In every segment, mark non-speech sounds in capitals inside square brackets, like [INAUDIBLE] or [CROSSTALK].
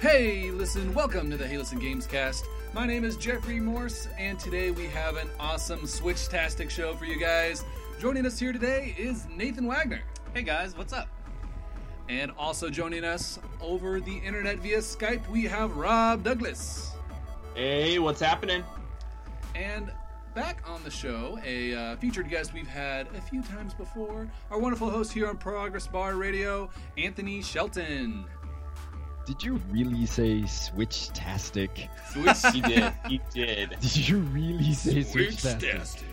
Hey, listen, welcome to the Hey Listen Games Cast. My name is Jeffrey Morse, and today we have an awesome Switch-tastic show for you guys. Joining us here today is Nathan Wagner. Hey guys, what's up? And also joining us over the internet via Skype, we have Rob Douglas. Hey, what's happening? And back on the show, a uh, featured guest we've had a few times before, our wonderful host here on Progress Bar Radio, Anthony Shelton. Did you really say Switch-tastic? Switch, He did. He did. Did you really say Switch-tastic? Switch-tastic.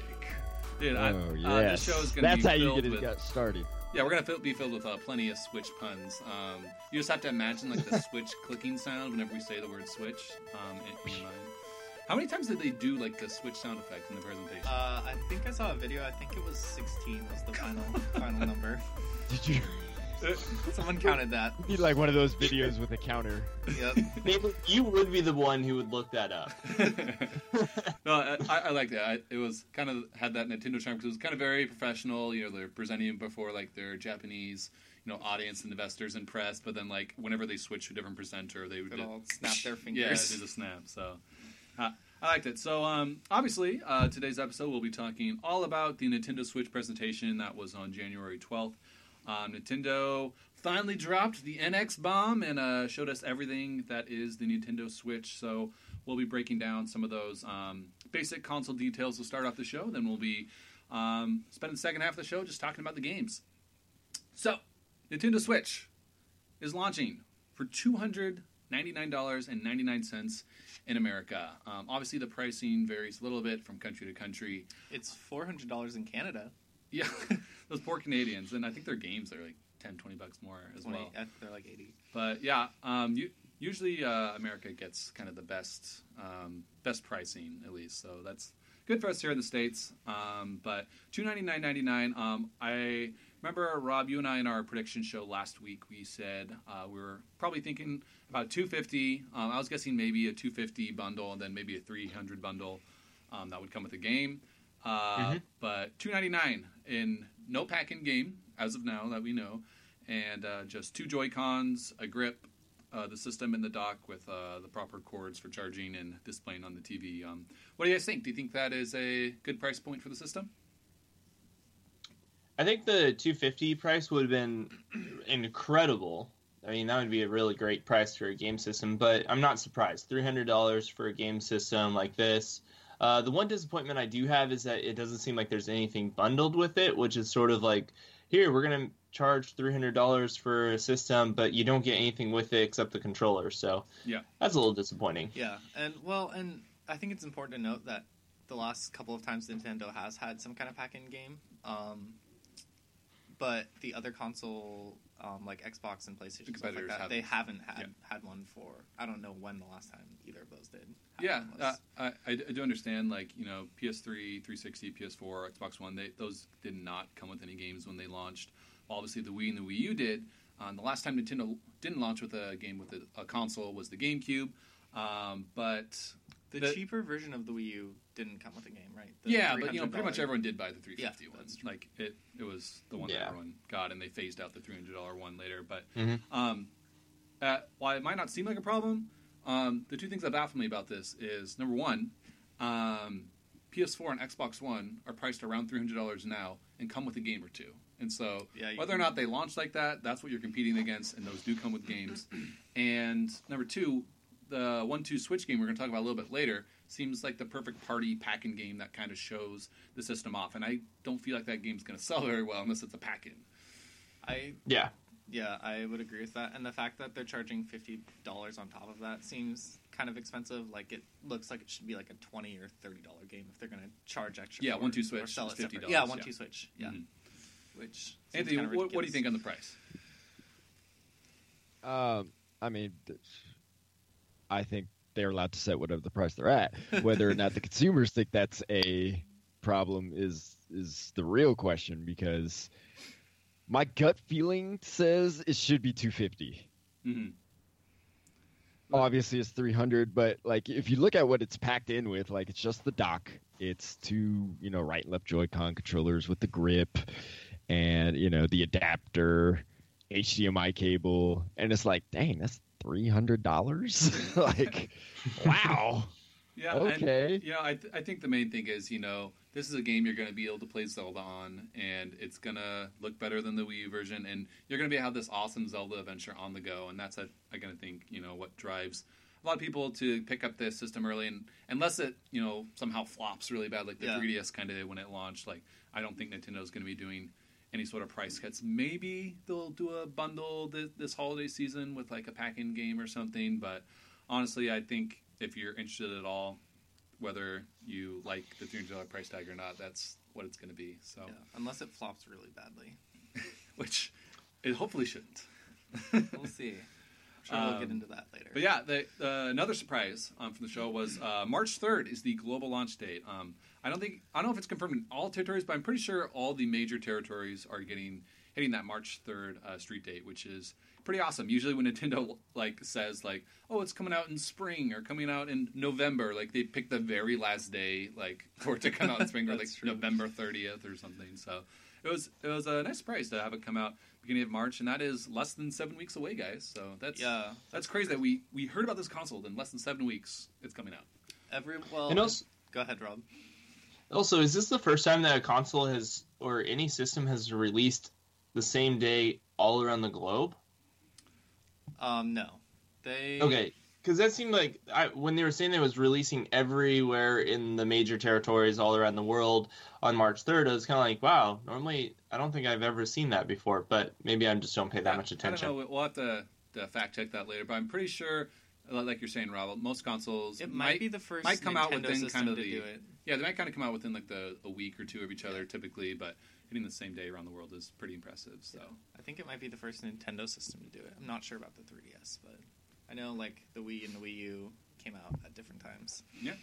Dude, I, Oh uh, yes. this show is gonna be really That's be how you get it with, got started. Yeah, we're gonna fill, be filled with uh, plenty of Switch puns. Um, you just have to imagine like the [LAUGHS] Switch clicking sound whenever we say the word Switch um, in, in your mind. How many times did they do like the Switch sound effect in the presentation? Uh, I think I saw a video. I think it was 16 was the final [LAUGHS] final number. Did you [LAUGHS] Someone counted that. need like one of those videos with a counter? Yep. [LAUGHS] Maybe you would be the one who would look that up. [LAUGHS] no, I, I I like that. I, it was kind of had that Nintendo charm because it was kind of very professional. You know, they're presenting it before like their Japanese, you know, audience and investors and press. But then like whenever they switch to a different presenter, they would They'd all snap their fingers. Yeah, fingers. do the snap. So uh, I liked it. So um, obviously, uh, today's episode we'll be talking all about the Nintendo Switch presentation that was on January twelfth. Um, Nintendo finally dropped the NX bomb and uh, showed us everything that is the Nintendo Switch. So we'll be breaking down some of those um, basic console details to start off the show. Then we'll be um, spending the second half of the show just talking about the games. So Nintendo Switch is launching for two hundred ninety nine dollars and ninety nine cents in America. Um, obviously, the pricing varies a little bit from country to country. It's $400 in Canada. Yeah, [LAUGHS] those poor Canadians, and I think their games are like 10, 20 bucks more as 20, well. They're like 80. But yeah, um, you, usually uh, America gets kind of the best um, best pricing at least, so that's good for us here in the states. Um, but two ninety nine ninety nine. Um, I remember Rob, you and I in our prediction show last week, we said uh, we were probably thinking about two fifty. Um, I was guessing maybe a two fifty bundle and then maybe a three hundred bundle um, that would come with the game. Uh, Mhm. But two ninety nine in no pack in game as of now that we know, and uh, just two Joy Cons, a grip, uh, the system in the dock with uh, the proper cords for charging and displaying on the TV. Um, what do you guys think? Do you think that is a good price point for the system? I think the 250 price would have been incredible. I mean, that would be a really great price for a game system, but I'm not surprised. $300 for a game system like this. Uh, the one disappointment I do have is that it doesn't seem like there's anything bundled with it, which is sort of like, here, we're going to charge $300 for a system, but you don't get anything with it except the controller. So, Yeah. that's a little disappointing. Yeah, and well, and I think it's important to note that the last couple of times Nintendo has had some kind of pack-in game, um, but the other console, um, like Xbox and PlayStation, stuff like that, haven't. they haven't had Yeah. had one for I don't know when the last time either of those did. Yeah, uh. I, I do understand. Like you know, PS3, 360, PS4, Xbox One, they, those did not come with any games when they launched. Obviously, the Wii and the Wii U did. Um, the last time Nintendo didn't launch with a game with a, a console was the GameCube. Um, but the, the- cheaper version of the Wii U didn't come with a game, right? The yeah, but you know, pretty much everyone did buy the 350 Yeah, one. that's true. Like it, it was the one that everyone got, and they phased out the 300 dollar one later. But Mhm. um, uh, while it might not seem like a problem, um, the two things that baffle me about this is number one, um, PS4 and Xbox One are priced around 300 dollars now and come with a game or two. And so, Yeah, you whether or not they launch like that, that's what you're competing against, and those do come with games. [CLEARS THROAT] and number two, the one-two switch game we're going to talk about a little bit later seems like the perfect party pack-in game that kind of shows the system off. And I don't feel like that game's going to sell very well unless it's a pack-in. I Yeah. yeah, I would agree with that. And the fact that they're charging fifty dollars on top of that seems kind of expensive. Like it looks like it should be like a twenty or thirty dollar game if they're going to charge extra. Yeah, one-two it or switch sell it $50, Yeah, yeah. one two switch. Yeah, Mhm. which Anthony, kinda what, what do you think on the price? Um, I mean, I think they're allowed to set whatever the price they're at. [LAUGHS] Whether or not the consumers think that's a problem is is the real question because my gut feeling says it should be 250. hmm Obviously, it's 300, but like if you look at what it's packed in with, like it's just the dock. It's two, you know, right and left Joy-Con controllers with the grip, and you know the adapter, HDMI cable, and it's like, dang, that's three hundred dollars. [LAUGHS] like, wow. [LAUGHS] Yeah. Okay. And, you know, I, th- I think the main thing is, you know, this is a game you're going to be able to play Zelda on, and it's going to look better than the Wii U version, and you're going to be have this awesome Zelda adventure on the go, and that's, I, I going to think, you know, what drives a lot of people to pick up this system early, and unless it, you know, somehow flops really bad, like the Yeah. 3DS kind of did when it launched, like, I don't think Nintendo's going to be doing any sort of price cuts. Maybe they'll do a bundle this, this holiday season with like a pack-in game or something. But honestly, I think if you're interested at all, whether you like the three hundred dollar price tag or not, that's what it's going to be. So, Yeah, unless it flops really badly. [LAUGHS] which it hopefully shouldn't. We'll [LAUGHS] see. Sure we'll get Um, into that later. But yeah, the, uh, another surprise um, from the show was uh, March third is the global launch date. Um, I don't think I don't know if it's confirmed in all territories, but I'm pretty sure all the major territories are getting hitting that March third uh, street date, which is pretty awesome. Usually, when Nintendo like says like, "Oh, it's coming out in spring" or "coming out in November," like they pick the very last day like for it to come out in spring, or [LAUGHS] like true. November 30th or something. So it was it was a nice surprise to have it come out beginning of March, and that is less than seven weeks away, guys. So that's yeah, that's crazy that we we heard about this console in less than seven weeks. It's coming out. every well. And also, go ahead, Rob. Also, is this the first time that a console has or any system has released the same day all around the globe? Um, no, they Okay, because that seemed like I, when they were saying it was releasing everywhere in the major territories all around the world on March 3rd, I was kind of like, wow. Normally, I don't think I've ever seen that before, but maybe I just don't pay that Yeah, much attention. I don't know. We'll have to, to fact check that later, but I'm pretty sure, like you're saying, Rob, most consoles It might, be the first might come out Nintendo within kind of to the- do it. yeah, they might kind of come out within like the a week or two of each other typically, but hitting the same day around the world is pretty impressive. So I think it might be the first Nintendo system to do it. I'm not sure about the 3DS, but I know like the Wii and the Wii U came out at different times. Yeah.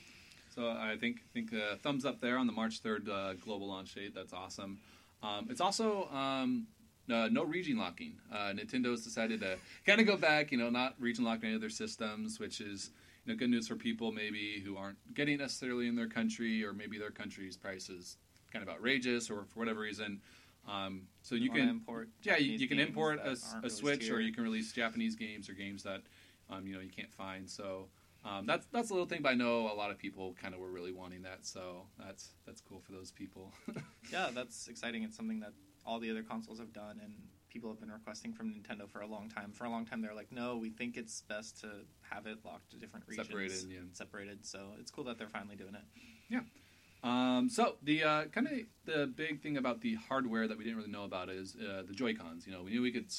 So I think think uh, thumbs up there on the March third uh, global launch date. That's awesome. Um, it's also um, uh, no region locking. Uh, Nintendo's decided to kind of go back, you know, not region lock any of their systems, which is you know good news for people maybe who aren't getting necessarily in their country, or maybe their country's price is kind of outrageous, or for whatever reason. Um, so you can import. yeah, you, you can import a, a Switch, or you can release Japanese games or games that um, you know you can't find. So um, that's that's a little thing, but I know a lot of people kind of were really wanting that. So that's that's cool for those people. [LAUGHS] Yeah, that's exciting. It's something that all the other consoles have done, and people have been requesting from Nintendo for a long time. For a long time, they're like, no, we think it's best to have it locked to different regions, Separated, yeah. separated. So it's cool that they're finally doing it. Yeah. Um, so the uh, kind of the big thing about the hardware that we didn't really know about is uh, the Joy Cons. You know, we knew we could,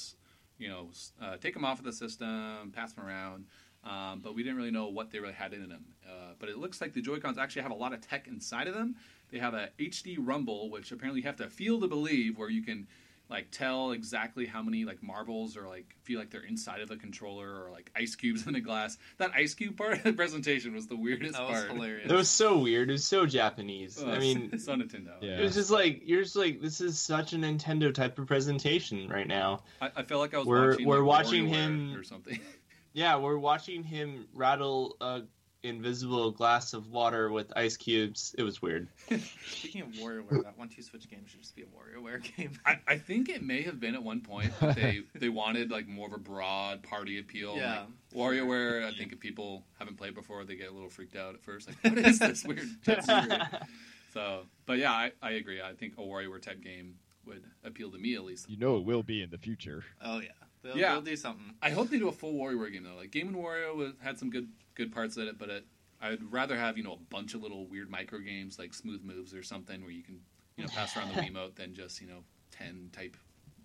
you know, uh, take them off of the system, pass them around, um, but we didn't really know what they really had in them. Uh, but it looks like the Joy Cons actually have a lot of tech inside of them. They have a HD rumble, which apparently you have to feel to believe, where you can like tell exactly how many like marbles or like feel like they're inside of the controller or like ice cubes [LAUGHS] in a glass. That ice cube part of the presentation was the weirdest That was part. hilarious. It was so weird. It was so Japanese. I mean, [LAUGHS] so Nintendo. Yeah. it was just like you're just like this is such a Nintendo type of presentation right now. I, I felt like I was We're- watching. we're like, watching him- or something. [LAUGHS] Yeah, we're watching him rattle a invisible glass of water with ice cubes. It was weird. [LAUGHS] Speaking of WarioWare, that one two switch game should just be a WarioWare game. I, I think it may have been at one point they [LAUGHS] they wanted like more of a broad party appeal. Yeah. Like, WarioWare. I think if people haven't played before, they get a little freaked out at first. Like, what is this weird? [LAUGHS] Tetsuya? so, but yeah, I, I agree. I think a WarioWare type game would appeal to me at least. You know it will be in the future. Oh yeah, they'll, Yeah. they'll do something. I hope they do a full Warrior WarioWare game though. Like Game and Wario was, had some good good parts in it, but it, I'd rather have you know a bunch of little weird micro games like Smooth Moves or something where you can you know pass around the [LAUGHS] Wiimote than just you know ten type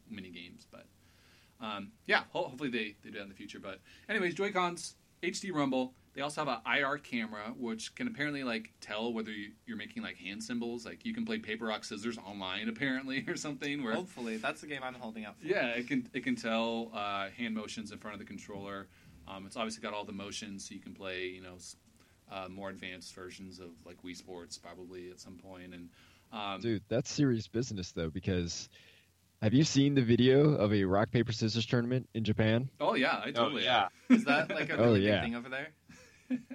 mini games. But um, yeah, hopefully they, they do that in the future. But anyways, Joy Cons HD Rumble. They also have an IR camera, which can apparently like tell whether you, you're making like hand symbols. Like you can play paper rock scissors online apparently [LAUGHS] or something. Where Hopefully, that's the game I'm holding out for. yeah, it can it can tell uh, hand motions in front of the controller. Um, it's obviously got all the motions, so you can play you know uh, more advanced versions of like Wii Sports probably at some point. And um, Dude, that's serious business though, because have you seen the video of a rock paper scissors tournament in Japan? oh yeah, I Oh totally yeah, Is that like a Oh, really big yeah. thing over there?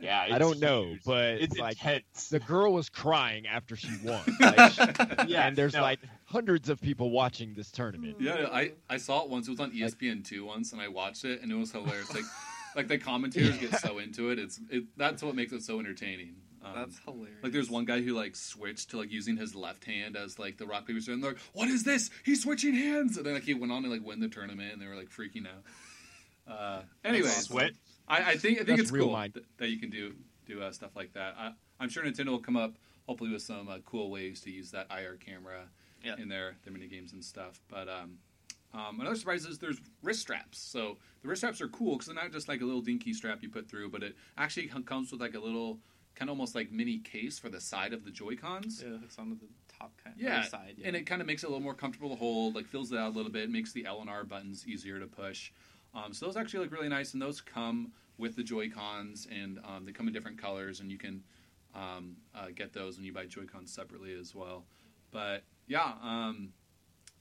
yeah. [LAUGHS] I don't know, huge. but it's like intense. the girl was crying after she won. [LAUGHS] Like, Yeah, and there's no. like hundreds of people watching this tournament. Yeah, I, I saw it once. It was on ESPN two once, and I watched it, and it was hilarious. Like like the commentators get so into it. It's it, that's what makes it so entertaining. Um, That's hilarious. like there's one guy who like switched to like using his left hand as like the rock paper scissors, and they're like, "What is this? He's switching hands!" And then like he went on to like win the tournament, and they were like freaking out. Uh, anyways, Sweat. I, I think I think That's it's real cool th- that you can do do uh, stuff like that. I, I'm sure Nintendo will come up hopefully with some uh, cool ways to use that IR camera Yeah. in their their mini games and stuff. But um, um, another surprise is there's wrist straps. So the wrist straps are cool because they're not just like a little dinky strap you put through, but it actually comes with like a little kind of almost like mini case for the side of the Joy Cons. yeah, it's on the top kind Yeah, side. Yeah. and it kind of makes it a little more comfortable to hold, like fills it out a little bit, makes the L and R buttons easier to push. Um, so those actually look really nice, and those come with the Joy Cons, and um, they come in different colors, and you can um, uh, get those when you buy Joy Cons separately as well. But yeah,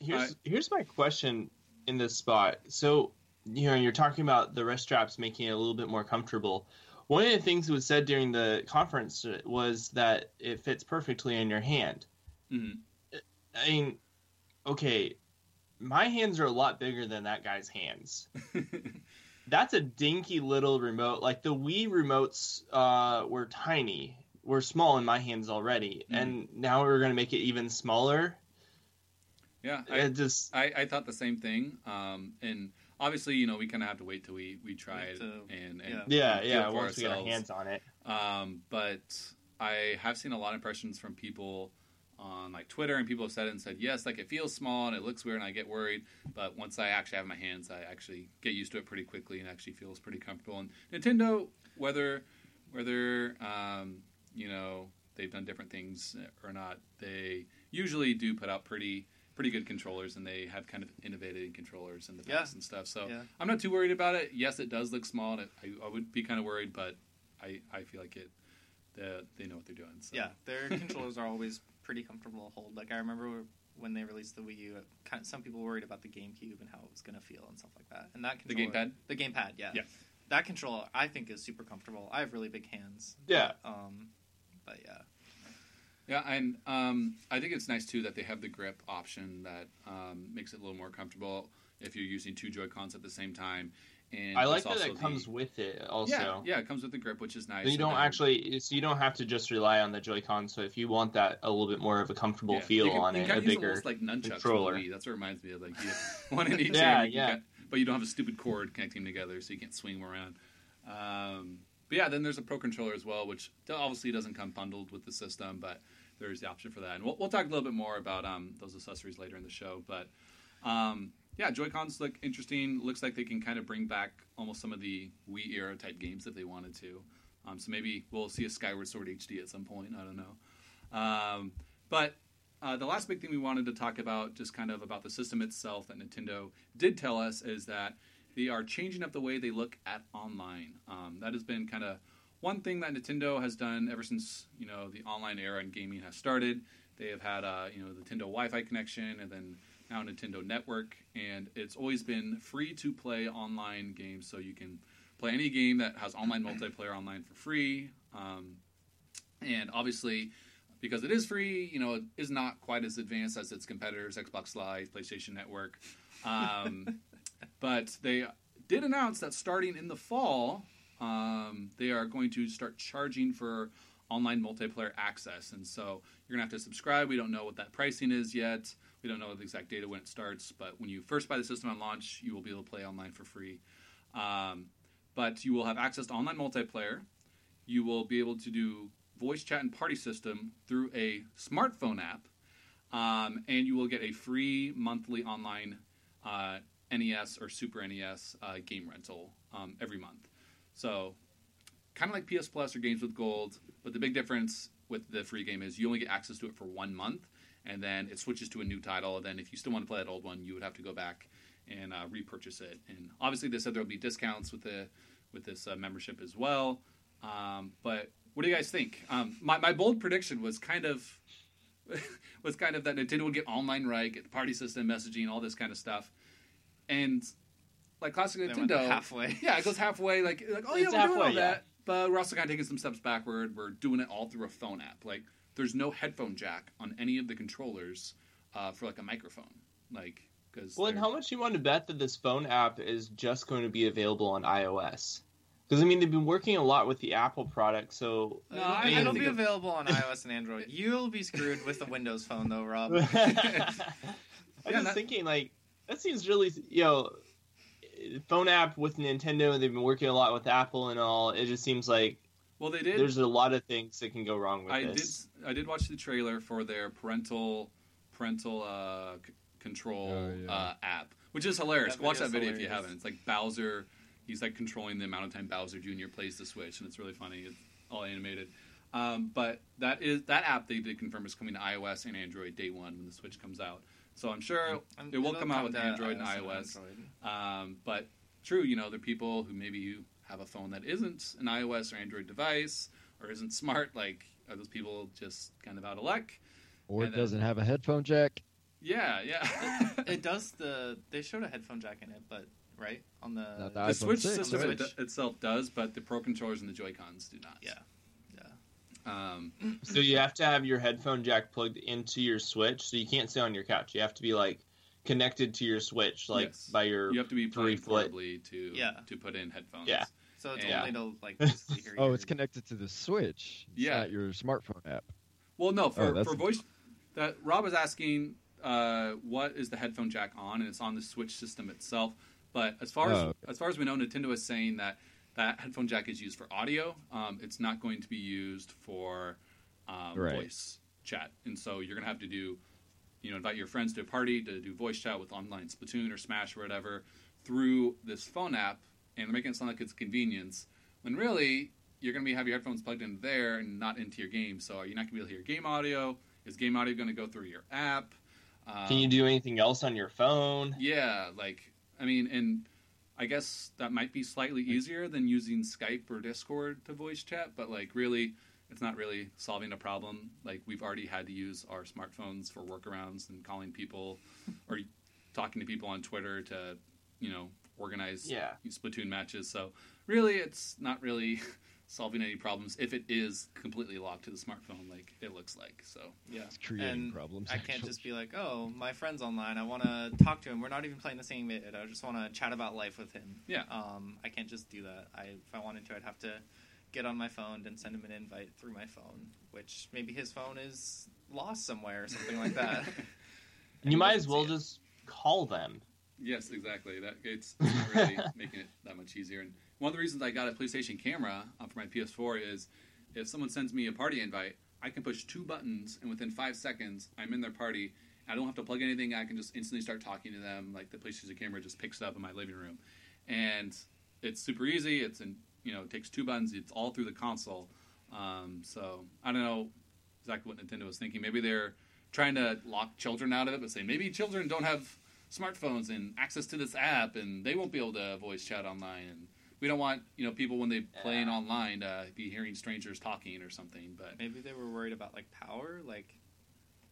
Here's here's my question in this spot. So you know you're talking about the wrist straps making it a little bit more comfortable. One of the things that was said during the conference was that it fits perfectly in your hand. mhm. I mean, okay, my hands are a lot bigger than that guy's hands. [LAUGHS] That's a dinky little remote. Like the Wii remotes uh, were tiny, were small in my hands already, Mhm. and now we're gonna make it even smaller. Yeah, I, It just I, I thought the same thing. Um, and obviously, you know, we kind of have to wait till we we try it To- and, and yeah. yeah, feel yeah. for Once we get our hands on it. Um, but I have seen a lot of impressions from people on like Twitter, and people have said it and said yes, like it feels small and it looks weird, and I get worried. But once I actually have my hands, I actually get used to it pretty quickly, and actually feels pretty comfortable. And Nintendo, whether whether um, you know they've done different things or not, they usually do put out pretty pretty good controllers, and they have kind of innovated controllers in the Yeah. past and stuff. So Yeah. I'm not too worried about it. Yes, it does look small, and it, I, I would be kind of worried, but I, I feel like it. The, they know what they're doing. So. Yeah, their [LAUGHS] controllers are always pretty comfortable to hold. Like I remember when they released the Wii U, kind of, some people worried about the GameCube and how it was going to feel and stuff like that. And that The gamepad? the gamepad, yeah, Yeah. that controller I think is super comfortable. I have really big hands. Yeah. Um, but yeah, Yeah, and um, I think it's nice too that they have the grip option that um, makes it a little more comfortable if you're using two Joy Cons at the same time. And I like that it comes the- with it also. Yeah, yeah, it comes with the grip, which is nice. So you don't then- actually, so you don't have to just rely on the Joy-Con. So if you want that a little bit more of a comfortable yeah, feel can, on you it, a bigger. almost like nunchucks controller. That's what reminds me of. Like you [LAUGHS] one in each Yeah, hand, yeah. got- but you don't have a stupid cord connecting them together, so you can't swing them around. Um, but yeah, then there's a Pro controller as well, which obviously doesn't come bundled with the system, but there's the option for that. And we'll, we'll talk a little bit more about um, those accessories later in the show. But um, yeah, Joy Cons look interesting. Looks like they can kind of bring back almost some of the Wii era type games if they wanted to. Um, so maybe we'll see a Skyward Sword HD at some point. I don't know. Um, but uh, the last big thing we wanted to talk about, just kind of about the system itself that Nintendo did tell us, is that they are changing up the way they look at online. Um, that has been kind of one thing that Nintendo has done ever since you know the online era in gaming has started. They have had uh, you know the Nintendo Wi-Fi connection, and then now Nintendo Network, and it's always been free to play online games, so you can play any game that has online multiplayer online for free. Um, and obviously, because it is free, you know, it is not quite as advanced as its competitors, Xbox Live, PlayStation Network. Um, [LAUGHS] but they did announce that starting in the fall, um, they are going to start charging for online multiplayer access. And so you're going to have to subscribe. We don't know what that pricing is yet. We don't know the exact data when it starts. But when you first buy the system on launch, you will be able to play online for free. Um, but you will have access to online multiplayer. You will be able to do voice chat and party system through a smartphone app. Um, and you will get a free monthly online uh, NES or Super NES uh, game rental um, every month. So, kind of like PS Plus or Games with Gold, but the big difference with the free game is you only get access to it for one month, and then it switches to a new title. And then, if you still want to play that old one, you would have to go back and uh, repurchase it. And obviously, they said there will be discounts with the with this uh, membership as well. Um, but what do you guys think? Um, my my bold prediction was kind of [LAUGHS] was kind of that Nintendo would get online right, get the party system, messaging, all this kind of stuff, and like classic They went Nintendo, halfway. [LAUGHS] yeah, it goes halfway. Like, like oh yeah, It's we're doing all halfway, yeah. that, but we're also kind of taking some steps backward. We're doing it all through a phone app. Like, there's no headphone jack on any of the controllers uh, for like a microphone. Like, because Well, and how much you want to bet that this phone app is just going to be available on iOS? Because I mean, they've been working a lot with the Apple product, so No, it'll, I- I it'll be think it- available on [LAUGHS] iOS and Android. You'll be screwed with the Windows phone though, Rob. [LAUGHS] I'm Yeah, just that- thinking like that seems really you know phone app with Nintendo. They've been working a lot with Apple and all. It just seems like Well, they did. there's a lot of things that can go wrong with I this. did. I did watch the trailer for their parental parental uh, c- control Oh, yeah. uh, app, which is hilarious. That watch that video's video if you haven't. It's like Bowser. He's like controlling the amount of time Bowser Jr. plays the Switch, and it's really funny. It's all animated. Um, but that is that app they did confirm is coming to iOS and Android day one when the Switch comes out. So I'm sure And it will it'll come out with Android and iOS. Um, but true, you know, there are people who maybe you have a phone that isn't an iOS or Android device or isn't smart. Like, are those people just kind of out of luck? Or it And then- doesn't have a headphone jack. Yeah, yeah. It [LAUGHS] does the. They showed a headphone jack in it, but right on the. The the Switch 6, system Switch. it- itself does, but the Pro controllers and the Joy Cons do not. Yeah. Um, So you have to have your headphone jack plugged into your Switch, so you can't sit on your couch. You have to be like connected to your Switch, like Yes. by your. you have to be Three playing foot. portably to Yeah. to put in headphones. Yeah. So it's Yeah. only to like [LAUGHS] hear Oh, your- it's connected to the Switch. It's Yeah. not your smartphone app. Well, no, for, Oh, for voice, that Rob was asking, uh, what is the headphone jack on, and it's on the Switch system itself. But as far as Oh, as far as we know, Nintendo is saying that that headphone jack is used for audio. Um, it's not going to be used for um, Right. voice chat, and so you're gonna have to do, you know, invite your friends to a party to do voice chat with online Splatoon or Smash or whatever through this phone app, and they're making it sound like it's convenience when really you're going to be have your headphones plugged in there and not into your game. So you're not going to be able to hear game audio? Is game audio going to go through your app? Um, Can you do anything else on your phone? Yeah, like I mean, and I guess that might be slightly easier than using Skype or Discord to voice chat, but like really, it's not really solving a problem. Like we've already had to use our smartphones for workarounds and calling people [LAUGHS] or talking to people on Twitter to, you know, organize Yeah. Splatoon matches. So really, it's not really [LAUGHS] solving any problems if it is completely locked to the smartphone, like it looks like. So Yeah. It's creating And problems. I can't actually. just be like, oh, my friend's online. I want to talk to him. We're not even playing the same bit. I just want to chat about life with him. Yeah. Um, I can't just do that. I, if I wanted to, I'd have to get on my phone and send him an invite through my phone, which maybe his phone is lost somewhere or something like that. And [LAUGHS] You might as well just call them. Yes, exactly. That it's not really [LAUGHS] making it that much easier. And one of the reasons I got a PlayStation camera uh, for my PS4 is if someone sends me a party invite, I can push two buttons, and within five seconds, I'm in their party. I don't have to plug anything. I can just instantly start talking to them. Like the PlayStation camera just picks it up in my living room, and it's super easy. It's in you know it takes two buttons. It's all through the console. Um, so I don't know exactly what Nintendo was thinking. Maybe they're trying to lock children out of it, but say maybe children don't have smartphones and access to this app, and they won't be able to voice chat online. And we don't want you know people when they playing Yeah. online to be hearing strangers talking or something. But Maybe they were worried about like power, like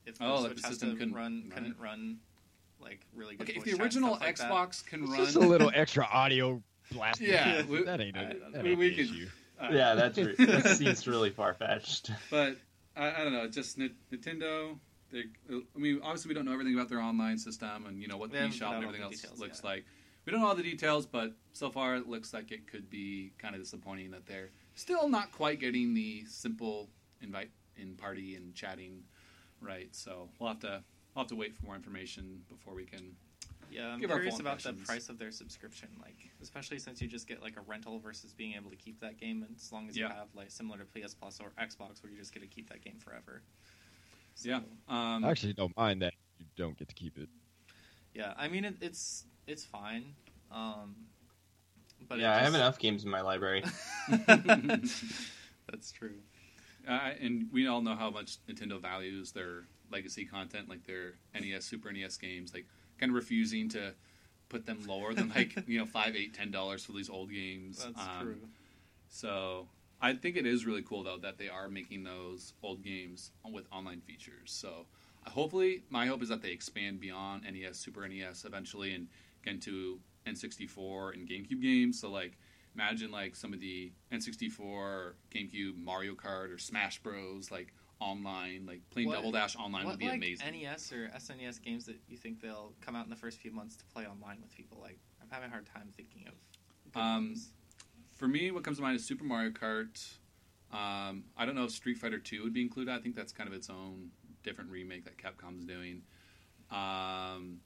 if the Oh, like the system couldn't run, run couldn't run like really good. okay, if voice the chat, original like. Xbox can run, just a little [LAUGHS] extra audio blast. Yeah, we- that ain't I- a, that we- ain't we the could- issue. uh, Yeah, that's re- [LAUGHS] that seems really far fetched. [LAUGHS] but I, I don't know. Just Ni- Nintendo. They, I mean, obviously, we don't know everything about their online system and you know what the haven't eShop and everything else details looks yet. like. We don't know all the details, but so far it looks like it could be kind of disappointing that they're still not quite getting the simple invite in party and chatting right. So we'll have to we'll have to wait for more information before we can. Yeah, I'm Give curious full about the price of their subscription, like especially since you just get like a rental versus being able to keep that game as long as you have like similar to PS Plus or Xbox, where you just get to keep that game forever. So, Yeah. Um, I actually don't mind that you don't get to keep it. yeah. I mean, it, it's it's fine, um, but it yeah, I have enough games in my library. [LAUGHS] [LAUGHS] That's true. Uh, and we all know how much Nintendo values their legacy content, like their NES, Super NES games, like kind of refusing to put them lower than like [LAUGHS] you know five, eight, ten dollars for these old games. That's Um, true. So I think it is really cool though that they are making those old games with online features. So hopefully, my hope is that they expand beyond NES, Super NES eventually, and get into N64 and GameCube games. So like, imagine like some of the N64, or GameCube, Mario Kart, or Smash Bros. Like online, like playing What- Double Dash online what would be like amazing. NES or SNES games that you think they'll come out in the first few months to play online with people? Like, I'm having a hard time thinking of. Um, for me, what comes to mind is Super Mario Kart. Um, I don't know if Street Fighter Two would be included. I think that's kind of its own different remake that Capcom's doing. Um,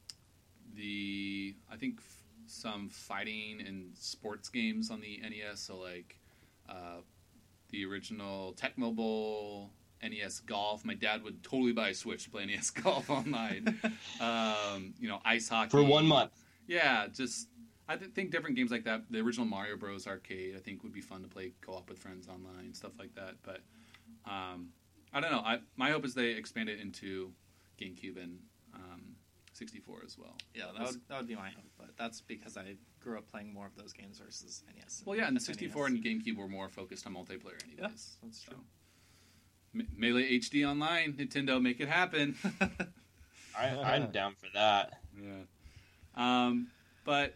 the I think f- some fighting and sports games on the NES, so like uh, the original Tecmo Bowl, NES Golf. My dad would totally buy a Switch to play NES [LAUGHS] Golf online. [LAUGHS] um, you know, ice hockey for one month. Yeah, just I th- think different games like that. The original Mario Bros. arcade, I think, would be fun to play co-op with friends online, stuff like that. But um, I don't know. I, my hope is they expand it into GameCube and 64 as well. Yeah, that would, that would be my hope, but that's because I grew up playing more of those games versus NES. Well, yeah, and SNES. 64 and GameCube were more focused on multiplayer, anyways. Yeah, that's So, true. Me- Melee HD Online, Nintendo, make it happen. [LAUGHS] I, I'm [LAUGHS] down for that. Yeah. Um, but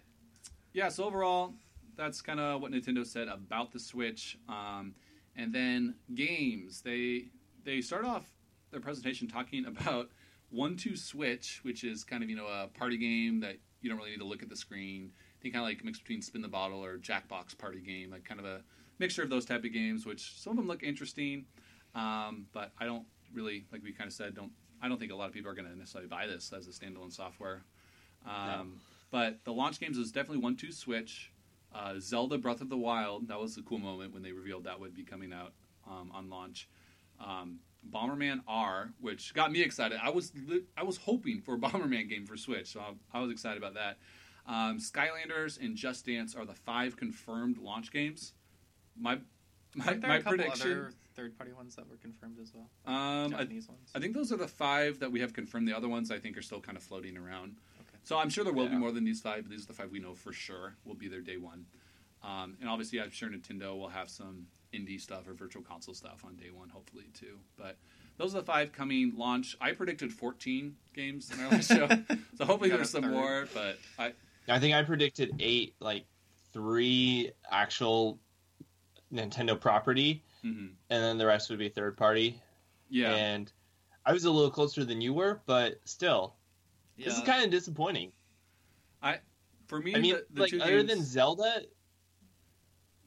yeah, so overall, that's kind of what Nintendo said about the Switch. Um, and then games, they they start off their presentation talking [LAUGHS] about One Two Switch, which is kind of you know a party game that you don't really need to look at the screen. I think kind of like mixed between Spin the Bottle or Jackbox party game, like kind of a mixture of those type of games. Which some of them look interesting, um, but I don't really like we kind of said don't. I don't think a lot of people are going to necessarily buy this as a standalone software. Um, But the launch games was definitely one two switch. Uh, Zelda Breath of the Wild that was a cool moment when they revealed that would be coming out um, on launch. Um, Bomberman R, which got me excited. I was I was hoping for a [LAUGHS] Bomberman game for Switch, so I, I was excited about that. Um, Skylanders and Just Dance are the five confirmed launch games. My my, there my a couple prediction. other third-party ones that were confirmed as well? Um, I, Japanese ones. I think those are the five that we have confirmed. The other ones I think are still kind of floating around. Okay. So I'm sure there will be more than these five, but these are the five we know for sure will be their day one. Um, and obviously, I'm sure Nintendo will have some indie stuff or virtual console stuff on day one, hopefully too. But those are the five coming launch. I predicted 14 games in our last show, [LAUGHS] so hopefully there's some more. But I, I think I predicted eight, like three actual Nintendo property, mhm. and then the rest would be third party. yeah, And I was a little closer than you were, but still, Yeah, this is kind of disappointing. I, for me, I mean, the, the like two other games, than Zelda,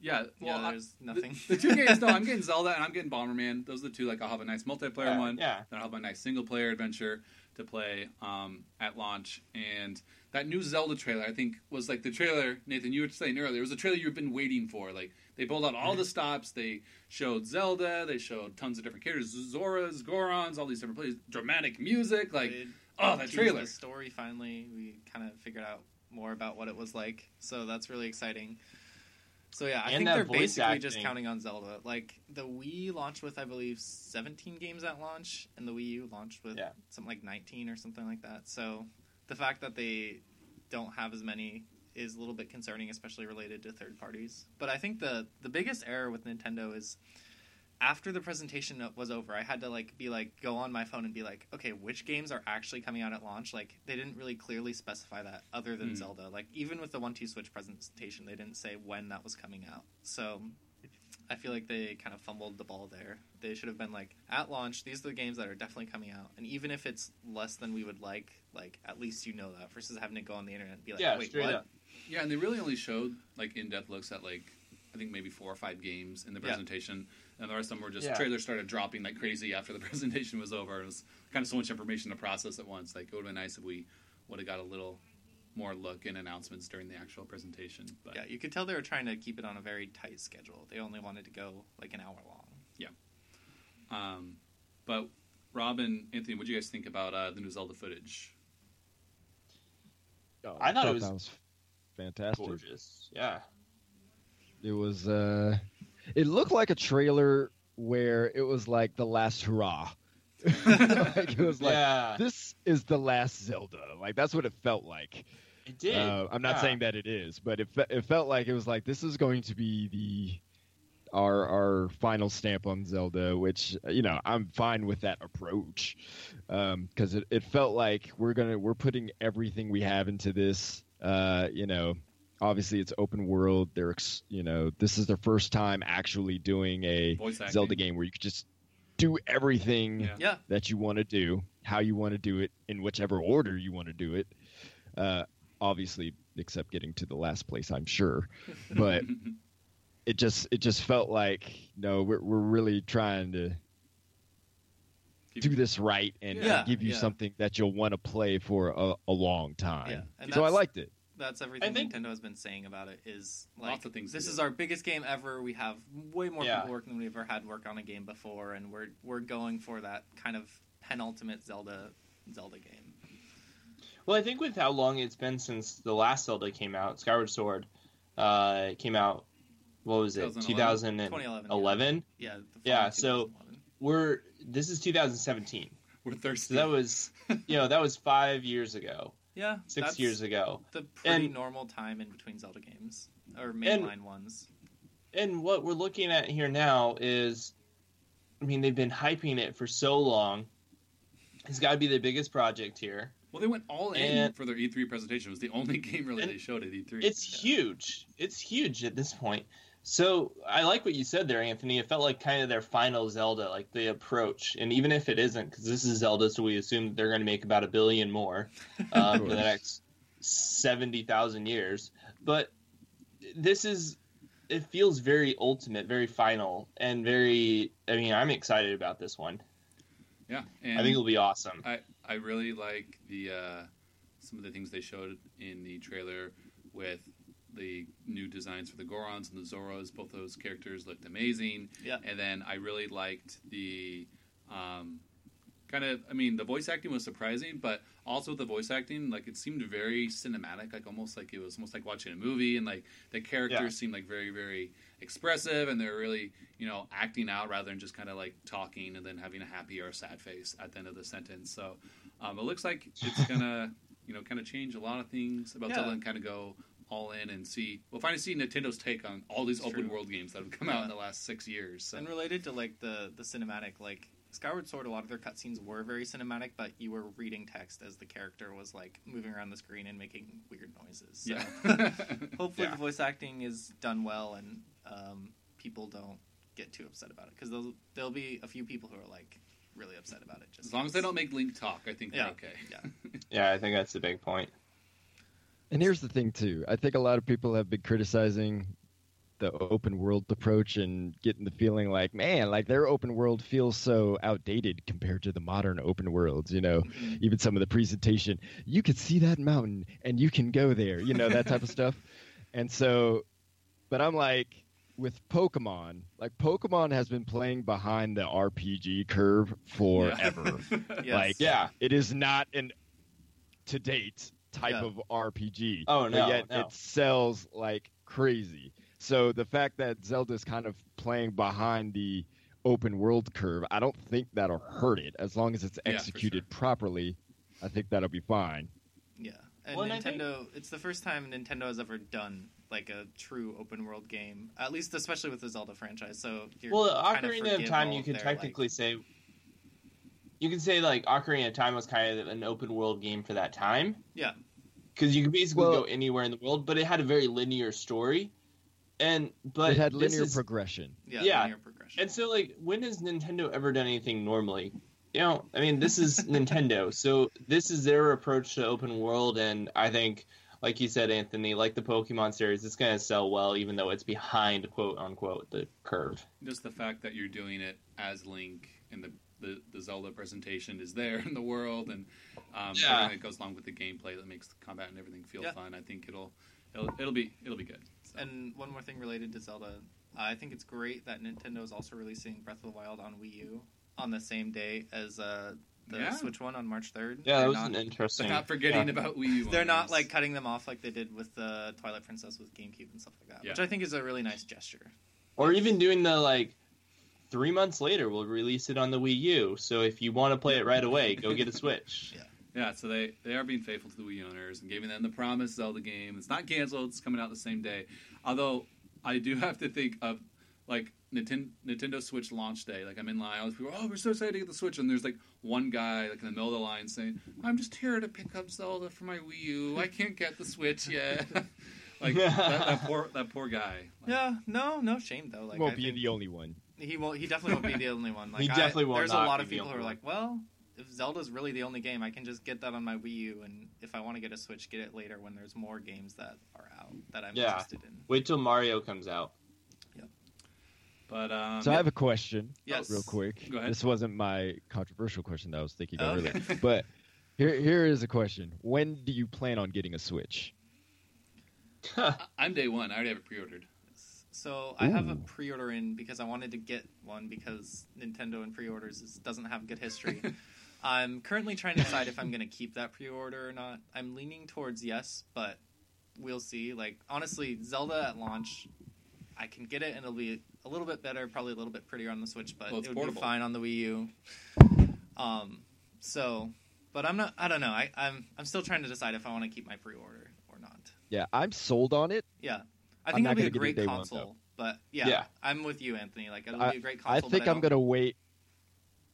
yeah, well, yeah, there's the- nothing. The, two games, no, I'm [LAUGHS] getting Zelda and I'm getting Bomberman. Those are the two. Like, I'll have a nice multiplayer yeah, one. yeah, Then I'll have a nice single player adventure to play um, at launch. And that new Zelda trailer, I think, was like the trailer, Nathan, you were saying earlier, it was a trailer you've been waiting for. Like, they pulled out all the stops. They showed Zelda. They showed tons of different characters Zoras, Gorons, all these different places. Dramatic music. Like, They oh, that trailer. The story finally, we kind of figured out more about what it was like, so that's really exciting. So yeah, I And think they're basically just counting on Zelda. Like the Wii launched with, I believe, 17 games at launch, and the Wii U launched with Yeah. something like 19 or something like that. So the fact that they don't have as many is a little bit concerning, especially related to third parties. But I think the the biggest error with Nintendo is after the presentation was over, I had to like be like go on my phone and be like, okay, which games are actually coming out at launch? Like they didn't really clearly specify that other than Hmm. Zelda. Like even with the One Two Switch presentation, they didn't say when that was coming out. So I feel like they kind of fumbled the ball there. They should have been like at launch, these are the games that are definitely coming out, and even if it's less than we would like, like at least you know that versus having to go on the internet and be like, yeah, wait, straight what? up. Yeah, and they really only showed like in-depth looks at like I think maybe four or five games in the Yeah. Presentation, and the rest of them were just Yeah. trailers started dropping like crazy after the [LAUGHS] presentation was over. It was kind of so much information to process at once. Like it would have been nice if we would have got a little more look and announcements during the actual presentation. But Yeah, you could tell they were trying to keep it on a very tight schedule. They only wanted to go like an hour long. Yeah. Um, but Rob and Anthony, what do you guys think about uh, the new Zelda footage? Oh, I thought it was that was fantastic. Gorgeous. Yeah. It was uh it looked like a trailer where it was like the last hurrah. [LAUGHS] like it was like yeah. this is the last Zelda. Like that's what it felt like. It did. Uh, I'm not yeah. saying that it is, but it fe- it felt like it was like this is going to be the our our final stamp on Zelda, which you know I'm fine with that approach because it, it felt like we're gonna we're putting everything we have into this. Uh, you know, obviously it's open world. They're ex- you know this is their first time actually doing a Zelda game where you could just do everything Yeah. Yeah, that you want to do, how you want to do it, in whichever order you want to do it. Uh, obviously, except getting to the last place, I'm sure. [LAUGHS] But it just it just felt like no, we're we're really trying to do this right and, and Yeah, give you yeah. something that you'll want to play for a, a long time. Yeah, and so I liked it. That's everything think- Nintendo has been saying about it. Is like Lots of things This is our biggest game ever. We have way more Yeah. people working than we've ever had work on a game before, and we're we're going for that kind of penultimate Zelda Zelda game. Well, I think with how long it's been since the last Zelda came out, Skyward Sword, uh, came out. What was it? 2011? 2011. 2011. Yeah. the Yeah, so- We're this is 2017. We're thirsty. So that was, you know, that was five years ago, yeah, six that's years ago. The pretty And- normal time in between Zelda games or mainline ones. And what we're looking at here now is, I mean, they've been hyping it for so long. It's got to be the biggest project here. well, they went all in And- for their E3 presentation. It was the only [LAUGHS] game really they showed at E E3. It's huge. It's huge at this point. So I like what you said there, Anthony. It felt like kind of their final Zelda, like the approach. And even if it isn't, because this is Zelda, so we assume that they're going to make about a billion more [LAUGHS] um, for the next seventy thousand years. But this is, it feels very ultimate, very final, and very. I mean, I'm excited about this one. yeah, and I think it'll be awesome. I, I really like the uh, some of the things they showed in the trailer with the new designs for the Gorons and the Zoras. Both those characters looked amazing. Yeah. And then I really liked the um, kind of. I mean, the voice acting was surprising, but also the voice acting, like it seemed very cinematic, like almost like it was almost like watching a movie, and like the characters Yeah. seemed like very, very expressive, and they're really, you know, acting out rather than just kind of like talking and then having a happy or a sad face at the end of the sentence. So um, it looks like it's [LAUGHS] gonna, you know, kind of change a lot of things about Yeah. Zelda and kind of go all in and see. We'll finally see Nintendo's take on all these It's open true. world games that have come out in the last six years. So. And related to like the the cinematic, like Skyward Sword, a lot of their cutscenes were very cinematic, but you were reading text as the character was like moving around the screen and making weird noises. So yeah. [LAUGHS] [LAUGHS] hopefully Yeah. the voice acting is done well and um, people don't get too upset about it because there'll there'll be a few people who are like really upset about it. Just as long as they don't make Link talk, I think they're okay. Yeah. [LAUGHS] Yeah, I think that's the big point. And here's the thing too. I think a lot of people have been criticizing the open world approach and getting the feeling like, man, like their open world feels so outdated compared to the modern open worlds, you know. Mhm. Even some of the presentation, you could see that mountain and you can go there, you know, that type of stuff. [LAUGHS] And so but I'm like with Pokemon, like Pokemon has been playing behind the RPG curve forever. [LAUGHS] Yes. Like Yeah. it is not an to date type Yeah. of RPG. Oh, but no, yet no. it sells like crazy. So the fact that Zelda's kind of playing behind the open world curve, I don't think that'll hurt it as long as it's Yeah, for executed properly. I think that'll be fine. Yeah, and Well, and I think- Nintendo. It's the first time Nintendo has ever done like a true open world game, at least especially with the Zelda franchise. So you're Well, kind Ocarina of forgive Time, you of could technically like- say, you can say like Ocarina of Time was kind of an open world game for that time. Yeah. because you could basically Well- go anywhere in the world, but it had a very linear story, and but it had linear is- progression. yeah, Yeah. linear progression. and so like when has Nintendo ever done anything normally? You know, I mean, this is [LAUGHS] Nintendo, so this is their approach to open world, and I think, like you said, Anthony, like the Pokemon series, it's gonna sell well, even though it's behind quote unquote the curve. Just the fact that you're doing it as Link in the, the, the Zelda presentation is there in the world and um, Yeah. everything that goes along with the gameplay that makes the combat and everything feel Yeah. fun. I think it'll it'll it'll be it'll be good. So. And one more thing related to Zelda, I think it's great that Nintendo is also releasing Breath of the Wild on Wii U on the same day as uh, the Yeah. Switch one on March third. Yeah, that they're was not, an interesting. Not forgetting yeah. about Wii U. they're not like cutting them off like they did with the Twilight Princess with GameCube and stuff like that, which I think is a really nice gesture. or even doing the like three months later we'll release it on the wii u so if you want to play it right away go get a switch [LAUGHS] Yeah, Yeah, so they, they are being faithful to the Wii owners and giving them the promised Zelda game. It's not canceled; it's coming out the same day. Although I do [LAUGHS] have to think of like Nintendo, Nintendo Switch launch day. Like I'm in line, all these people, oh, we're so excited to get the Switch, and there's like one guy like in the middle of the line saying, "I'm just here to pick up Zelda for my Wii U. I can't get the Switch yet." [LAUGHS] like that, that poor that poor guy. Like, Yeah, no, no shame though. Like Won't I be think the only one. He won't. He definitely won't be the only one. [LAUGHS] Like He I- definitely will There's a lot of people who are like, well, if Zelda's really the only game, I can just get that on my Wii U, and if I want to get a Switch, get it later when there's more games that are out that I'm Yeah. interested in. wait till mario comes out Yeah. But um, So I have a question, Yes. real quick. Go ahead. This wasn't my controversial question that I was thinking of Okay. earlier, [LAUGHS] but here here is a question: When do you plan on getting a Switch? I- [LAUGHS] I'm day one. I already have it pre-ordered. So I have a pre-order in because I wanted to get one because Nintendo and pre-orders is, doesn't have a good history. [LAUGHS] I'm currently trying to decide if I'm going to keep that pre-order or not. I'm leaning towards yes, but we'll see. Like honestly, Zelda at launch, I can get it and it'll be a little bit better, probably a little bit prettier on the Switch, but Well, it would portable. be fine on the Wii U. Um, so, but I'm not. I don't know. I, I'm I'm still trying to decide if I want to keep my pre-order or not. Yeah, I'm sold on it. Yeah, I think it'll be a great get it day one, console. but yeah, Yeah. I'm with you, Anthony. Like it'll be a great console. I think but I'm don't- gonna wait.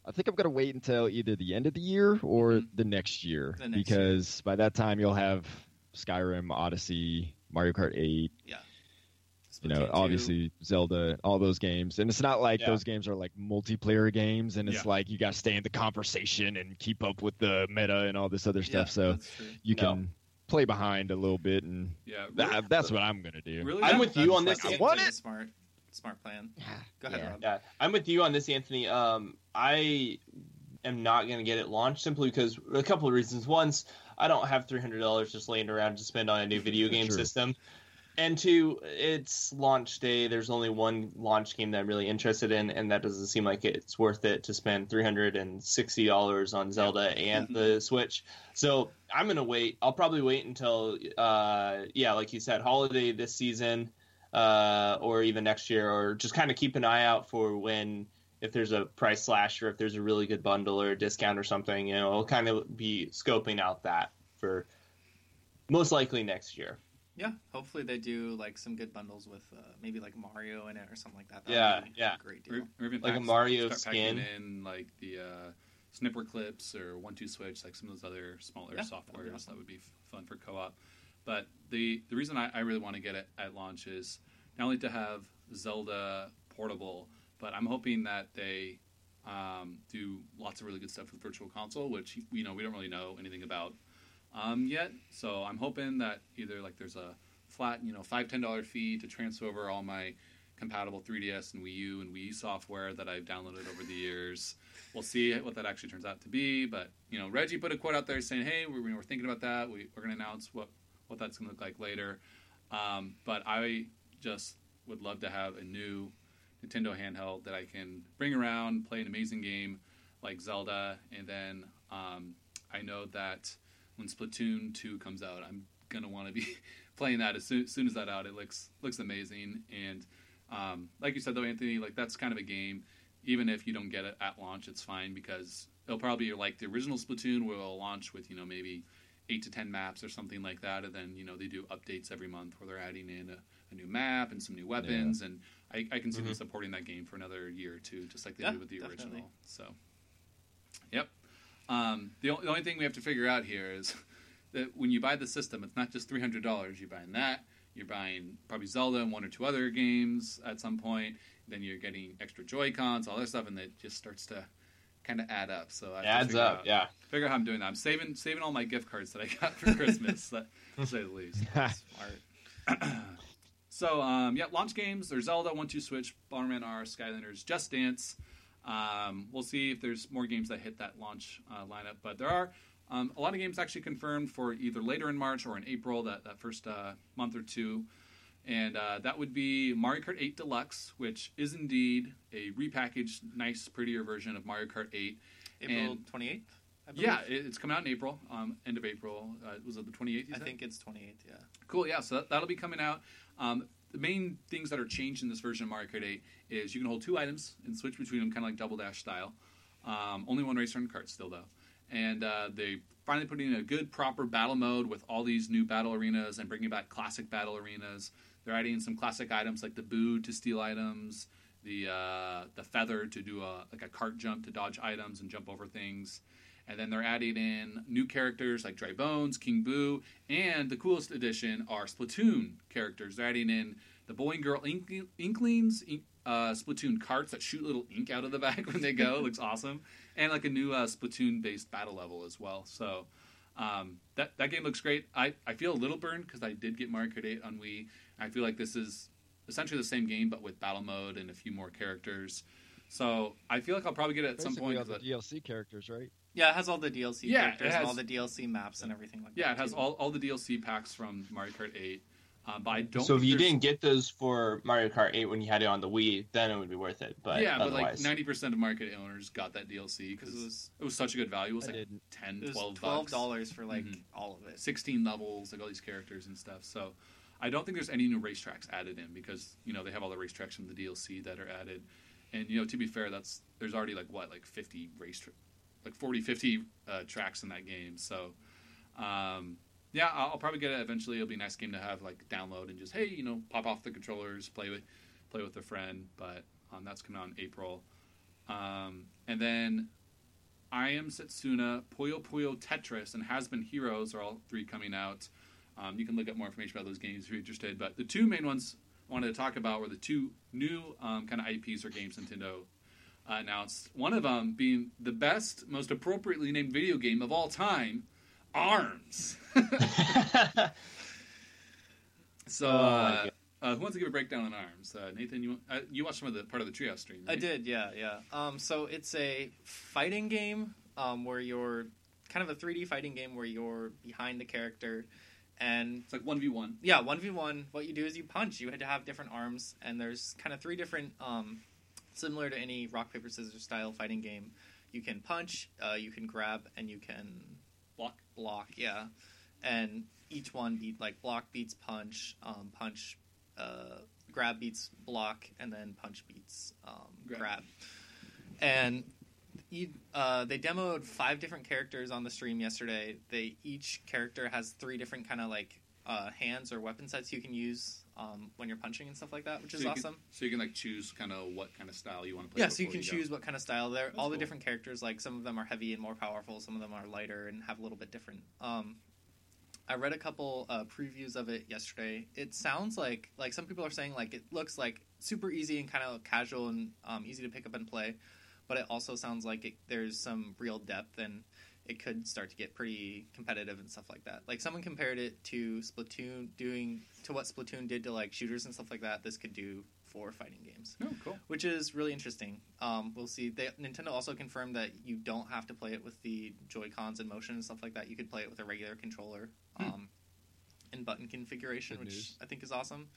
I think I'm gonna wait until either the end of the year or Mhm. the next year The next year. because by that time you'll have Skyrim, Odyssey, Mario Kart 8, yeah, you know, Splatoon 2. obviously Zelda, all those games. And it's not like Yeah. those games are like multiplayer games and it's Yeah. like you got to stay in the conversation and keep up with the meta and all this other Yeah, stuff. so you No. can play behind a little bit and Yeah, really, that, that's what I'm gonna do. really. I'm with you that's on like- this, I Anthony. want want it. it. Smart, smart plan. [SIGHS] Go ahead, Yeah. Rob. Yeah, I'm with you on this, Anthony. Um, I am not going to get it launched simply because a couple of reasons. One's I don't have three hundred dollars just laying around to spend on a new video [LAUGHS] game True. system, and two, it's launch day. There's only one launch game that I'm really interested in, and that doesn't seem like it's worth it to spend three hundred and sixty dollars on Zelda and the Switch. So I'm gonna wait. I'll probably wait until, uh, yeah, like you said, holiday this season uh, or even next year, or just kind of keep an eye out for when if there's a price slash or if there's a really good bundle or a discount or something. You know, I'll kind of be scoping out that for most likely next year. Yeah, hopefully they do like some good bundles with uh, maybe like Mario in it or something like that. That Yeah, would be yeah. a great Or, deal. or even Like a Mario start skin. in like the uh, snipper clips or one two switch, like some of those other smaller Yeah, that'd softwares awesome. that would be fun for co-op. But the the reason I, I really want to get it at launch is not only to have Zelda portable, but I'm hoping that they um, do lots of really good stuff with Virtual Console, which you know we don't really know anything about um, yet. So I'm hoping that either like there's a flat, you know, five ten dollar fee to transfer over all my compatible 3DS and Wii U and Wii software that I've downloaded over the years. We'll see what that actually turns out to be. But you know, Reggie put a quote out there saying, "Hey, we're, we're thinking about that. We, we're going to announce what what that's going to look like later." Um, but I just would love to have a new Nintendo handheld that I can bring around, play an amazing game like Zelda, and then um, I know that when Splatoon 2 comes out, I'm gonna want to be [LAUGHS] playing that as soon, as soon as that out. It looks looks amazing, and um, like you said though, Anthony, like that's kind of a game. Even if you don't get it at launch, it's fine because it'll probably be like the original Splatoon, it'll launch with you know maybe eight to ten maps or something like that, and then you know they do updates every month where they're adding in a, a new map and some new weapons, and I, I can see them Mhm. supporting that game for another year or two, just like they Yeah, did with the definitely. original. So, yep. Um, the, o- the only thing we have to figure out here is [LAUGHS] that when you buy the system, it's not just three hundred dollars. You're buying that. You're buying probably Zelda and one or two other games at some point. Then you're getting extra Joy Cons, all that stuff, and it just starts to kind of add up. So I Adds up, out- yeah. Figure out how I'm doing that. I'm saving saving all my gift cards that I got for Christmas, [LAUGHS] that- to say the least. [LAUGHS] Smart. [CLEARS THROAT] So um, yeah, launch games. There's Zelda, One Two Switch, Bomberman R, Skylanders, Just Dance. Um, we'll see if there's more games that hit that launch uh, lineup, but there are um, a lot of games actually confirmed for either later in March or in April, that that first uh, month or two. And uh, that would be Mario Kart 8 Deluxe, which is indeed a repackaged, nice, prettier version of Mario Kart 8. April And- twenty eighth. I believe. Yeah, it, it's coming out in April, um, end of April. Uh, was it the 28th? you I think it's twenty eighth. Yeah. Cool, yeah. So that, that'll be coming out. Um, the main things that are changed in this version of Mario Kart 8 is you can hold two items and switch between them, kind of like Double Dash style. Um, only one racer and cart still though, and uh, they finally put in a good proper battle mode with all these new battle arenas and bringing back classic battle arenas. They're adding some classic items like the boo to steal items, the uh, the feather to do a like a cart jump to dodge items and jump over things. And then they're adding in new characters like Dry Bones, King Boo, and the coolest addition are Splatoon characters. They're adding in the boy and girl ink- Inklings, ink, uh, Splatoon carts that shoot little ink out of the [LAUGHS] back when they go. It looks awesome. And like a new uh, Splatoon based battle level as well. So um, that, that game looks great. I, I feel a little burned because I did get Mario Kart 8 on Wii. I feel like this is essentially the same game but with battle mode and a few more characters. So I feel like I'll probably get it at some point. all the DLC characters, right? Yeah, it has all the DLC Yeah, it characters and all the DLC maps and everything like yeah, that. Yeah, it has too. all, all the DLC packs from Mario Kart 8. Um, but I don't. so if you didn't get those for Mario Kart 8 when you had it on the Wii, then it would be worth it. But yeah, but like otherwise, ninety percent of Mario Kart owners got that DLC because because it was it was such a good value. It was I like didn't. 10, it was 12 12 dollars for like Mhm. all of it. 16 levels, like all these characters and stuff. So I don't think there's any new racetracks added in because you know they have all the racetracks from the DLC that are added. And you know, to be fair, that's there's already like what like 50 race, tra- like 40, 50 uh, tracks in that game. So um, yeah, I'll, I'll probably get it eventually. It'll be a nice game to have like download and just hey, you know, pop off the controllers, play with play with a friend. But um, that's coming out in April. Um, and then I Am Setsuna, Puyo Puyo Tetris, and Has Been Heroes are all three coming out. Um, you can look up more information about those games if you're interested. But the two main ones I wanted to talk about were the two new um, kind of IPs or games Nintendo announced. One of them being the best, most appropriately named video game of all time, ARMS. [LAUGHS] so, Oh, uh, uh, who wants to give a breakdown on ARMS? Uh, Nathan, you uh, you watched some of the part of the Treehouse stream. I did, yeah, yeah. Um, so it's a fighting game um, where you're kind of a 3D fighting game where you're behind the character, and It's like one v one. yeah, one v one. What you do is you punch. You had to have different arms, and there's kind of three different, um, similar to any rock paper scissors style fighting game. You can punch, uh, you can grab, and you can Block. block. Yeah, and each one beat like block beats punch, um, punch, uh, grab beats block, and then punch beats um, Grab. grab. And you, uh, they demoed five different characters on the stream yesterday. They each character has three different kind of like uh, hands or weapon sets you can use um, when you're punching and stuff like that, which is So you awesome. Can, so you can like choose kind of what kind of style you want to play. Yeah, so you can go. choose what kind of style. They're That's all the cool. different characters. Like some of them are heavy and more powerful. Some of them are lighter and have a little bit different. Um, I read a couple uh, previews of it yesterday. It sounds like like some people are saying like it looks like super easy and kind of casual and um, easy to pick up and play, but it also sounds like it, there's some real depth and it could start to get pretty competitive and stuff like that. Like someone compared it to Splatoon doing to what Splatoon did to like shooters and stuff like that. This could do for fighting games Oh, cool. which is really interesting. Um, we'll see. They, Nintendo also confirmed that you don't have to play it with the Joy Cons in motion and stuff like that. You could play it with a regular controller Hmm. um, in button configuration, Good which news. I think is awesome.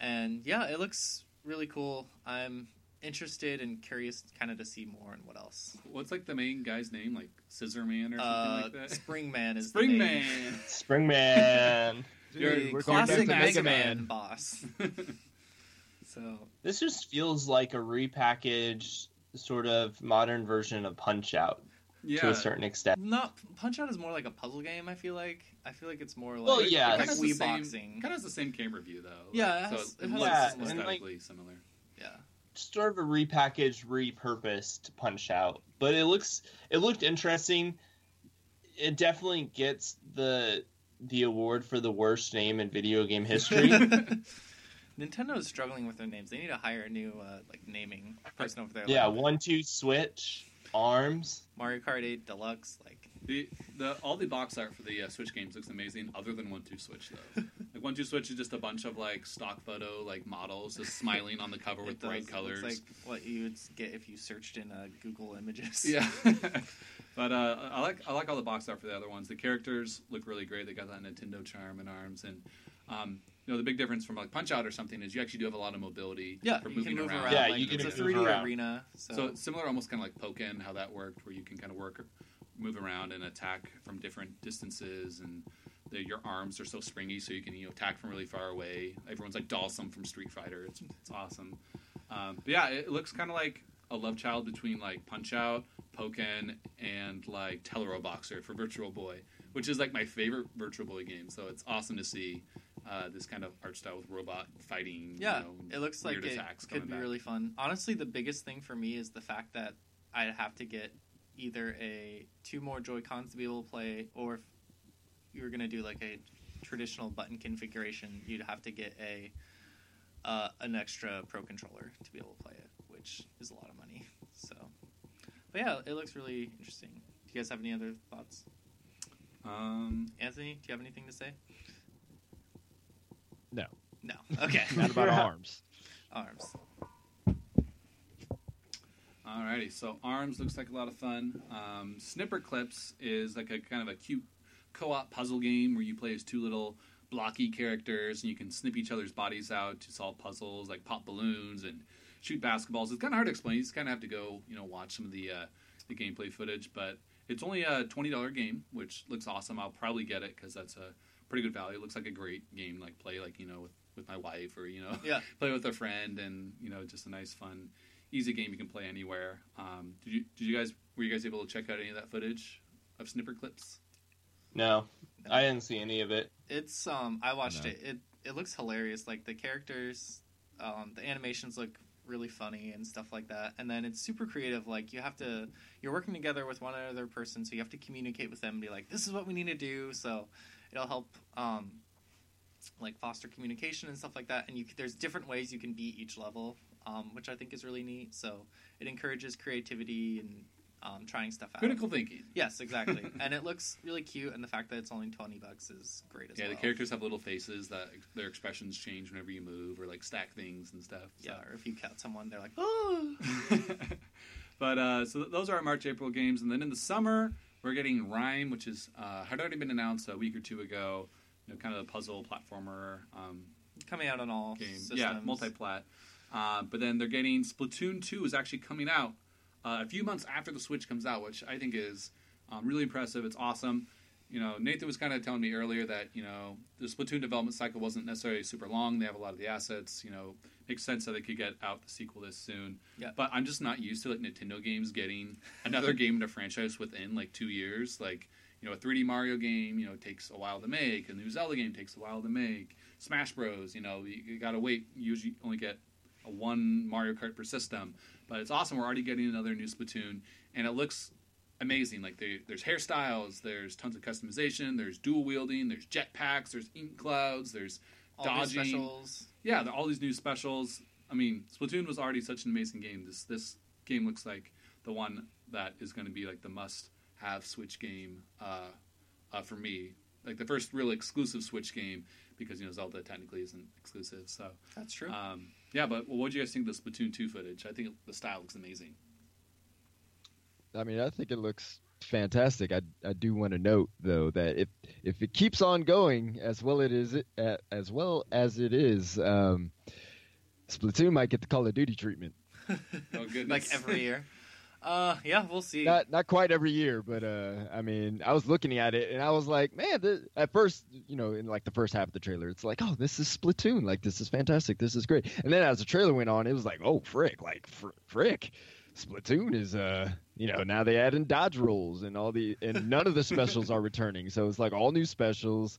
And yeah, it looks really cool. I'm interested and curious, kind of to see more and what else. What's like the main guy's name? Like Scissor Man or something Uh, like that? Springman is Spring [LAUGHS] [LAUGHS] the name. Man. Springman. You're- we're classic Mega Mega Man Man. boss. [LAUGHS] So this just feels like a repackaged sort of modern version of Punch Out yeah. to a certain extent. not Punch Out is more like a puzzle game. I feel like. I feel like it's more like Well, yeah, like Kind of Wii the same, boxing. Kind of has the same camera view though. Yeah, it so has- it, it has looks Yeah, and, like- aesthetically similar. Yeah. Sort of a repackaged, repurposed Punch Out, but it looks it looked interesting. It definitely gets the the award for the worst name in video game history. [LAUGHS] [LAUGHS] Nintendo is struggling with their names. They need to hire a new uh, like naming person over there. yeah, one two switch, arms. Mario Kart 8 Deluxe. Like The the all the box art for the uh, Switch games looks amazing, other than One Two Switch though. [LAUGHS] like One Two Switch is just a bunch of like stock photo like models just smiling on the cover [LAUGHS] with does- bright colors. looks like what you would get if you searched in uh, Google Images. Yeah. [LAUGHS] [LAUGHS] but uh, I like I like all the box art for the other ones. The characters look really great. They got that Nintendo charm and arms, and um, you know the big difference from like Punch Out or something is you actually do have a lot of mobility. yeah. for You can moving move around. around. Yeah, like, you can it's a 3D around. arena. So, So it's similar, almost kind of like Pokken, how that worked, where you can kind of work, move around and attack from different distances, and the, your arms are so springy, so you can you know attack from really far away. Everyone's like Dhalsim from Street Fighter. It's it's awesome. Um, but yeah, it looks kind of like a love child between like Punch Out, Pokken, and like Teleroboxer for Virtual Boy, which is like my favorite Virtual Boy game. So it's awesome to see. Uh, this kind of art style with robot fighting. yeah, you know, it looks like it could be back. really fun. Honestly, the biggest thing for me is the fact that I'd have to get either a two more Joy Cons to be able to play, or you were gonna do like a traditional button configuration, you'd have to get a uh, an extra Pro controller to be able to play it, which is a lot of money. So, but yeah, it looks really interesting. Do you guys have any other thoughts? Um, Anthony, do you have anything to say? No. No. Okay. [LAUGHS] Not about arms. [LAUGHS] Arms. Alrighty, so Arms looks like a lot of fun. Um, Snipper Clips is like a kind of a cute co-op puzzle game where you play as two little blocky characters and you can snip each other's bodies out to solve puzzles, like pop balloons and shoot basketballs. It's kind of hard to explain. You just kind of have to go, you know, watch some of the uh, the gameplay footage. But it's only a twenty dollar game, which looks awesome. I'll probably get it because that's a pretty good value. It looks like a great game, like play like you know with with my wife or you know Yeah. [LAUGHS] play with a friend and you know just a nice fun easy game you can play anywhere um, did you did you guys were you guys able to check out any of that footage of snipper clips No, I didn't see any of it. It's um I watched No. it. It it looks hilarious. Like the characters, um, the animations look really funny and stuff like that. And then it's super creative. Like you have to you're working together with one other person, so you have to communicate with them and be like, this is what we need to do. So it'll help um like foster communication and stuff like that. And you there's different ways you can beat each level, um, which I think is really neat. So it encourages creativity and um, trying stuff out. critical thinking Yes, exactly. [LAUGHS] and it looks really cute, and the fact that it's only twenty bucks is great as yeah well. the characters have little faces that their expressions change whenever you move or like stack things and stuff so. Yeah, or if you cut someone, they're like, oh. [LAUGHS] but uh, so th- those are our March April games, and then in the summer we're getting Rhyme, which is uh, had already been announced a week or two ago. You know, kind of a puzzle platformer um, Coming out on all game. systems. Yeah, multi-plat. Uh, but then they're getting Splatoon 2 is actually coming out uh, a few months after the Switch comes out, which I think is um, really impressive. It's awesome. You know, Nathan was kind of telling me earlier that you know the Splatoon development cycle wasn't necessarily super long. They have a lot of the assets. You know, makes sense that they could get out the sequel this soon. Yeah. But I'm just not used to like Nintendo games getting another [LAUGHS] game in a franchise within like two years. Like you know, a 3D Mario game, you know, takes a while to make. A new Zelda game takes a while to make. Smash Bros, you know, you, you gotta wait. You usually only get a one Mario Kart per system, but it's awesome. We're already getting another new Splatoon, and it looks amazing. Like they, there's hairstyles, there's tons of customization, there's dual wielding, there's jetpacks, there's ink clouds, there's all dodging. specials. yeah, all these new specials. I mean, Splatoon was already such an amazing game. This this game looks like the one that is going to be like the must-have Switch game uh, uh, for me. Like the first real exclusive Switch game because you know Zelda technically isn't exclusive. So That's true. um, yeah, but what do you guys think of the Splatoon 2 footage? I think the style looks amazing. I mean, I think it looks fantastic. I I do want to note though that if if it keeps on going as well it is uh, as well as it is, um, Splatoon might get the Call of Duty treatment. [LAUGHS] Oh goodness! like every year. Uh, yeah, we'll see. Not not quite every year, but uh, I mean, I was looking at it and I was like, man, this, at first, you know, in like the first half of the trailer, it's like, oh, this is Splatoon, like this is fantastic, this is great. And then as the trailer went on, it was like, oh, frick, like fr- frick, Splatoon is uh, you know, now they add in dodge rolls and all the and none of the specials are returning, so it's like all new specials.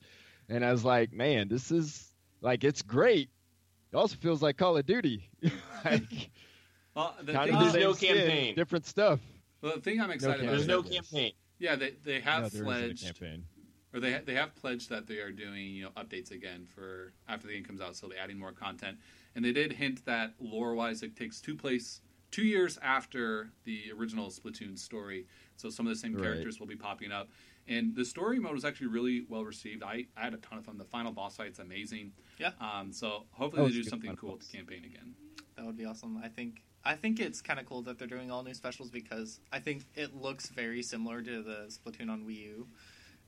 And I was like, man, this is like it's great. It also feels like Call of Duty, [LAUGHS] like well, the kind thing, the There's no skin, campaign. different stuff. well, the thing I'm excited campaign. about There's no campaign. yeah, they they have No, there isn't a pledged or they they have pledged that they are doing you know updates again for after the game comes out, so they're adding more content. And they did hint that lore wise, it takes two place two years after the original Splatoon story, so some of the same Right. characters will be popping up. And the story mode was actually really well received. I, I had a ton of fun. The final boss fight's amazing. Yeah. Um, so hopefully they do something cool boss. with the campaign again. That would be awesome. I think I think it's kind of cool that they're doing all new specials because I think it looks very similar to the Splatoon on Wii U,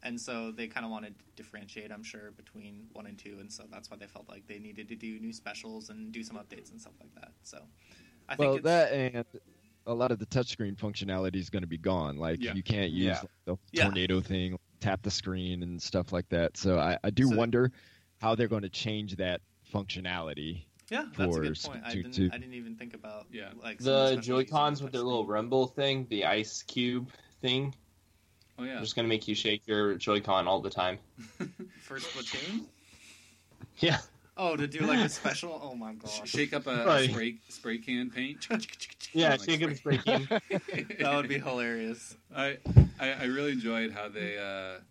and so they kind of wanted to differentiate. I'm sure between one and two, and so that's why they felt like they needed to do new specials and do some updates and stuff like that. So I think well, it's, that and a lot of the touchscreen functionality is going to be gone. Like Yeah. you can't use Yeah. like, the Yeah. tornado thing, tap the screen and stuff like that. So I, I do So- wonder how they're going to change that functionality. Yeah, that's a good point. I didn't I didn't even think about Yeah. like The Joy Cons with their little rumble thing, the ice cube thing, Oh yeah. are just gonna make you shake your Joy-Con all the time. [LAUGHS] for Splatoon. Yeah. Oh, to do like a special. Oh my Sh- gosh, Shake up a, a Right. spray spray can paint. [LAUGHS] Yeah, Like shake 'em spray- spray can. [LAUGHS] that would be hilarious. I, I I really enjoyed how they uh,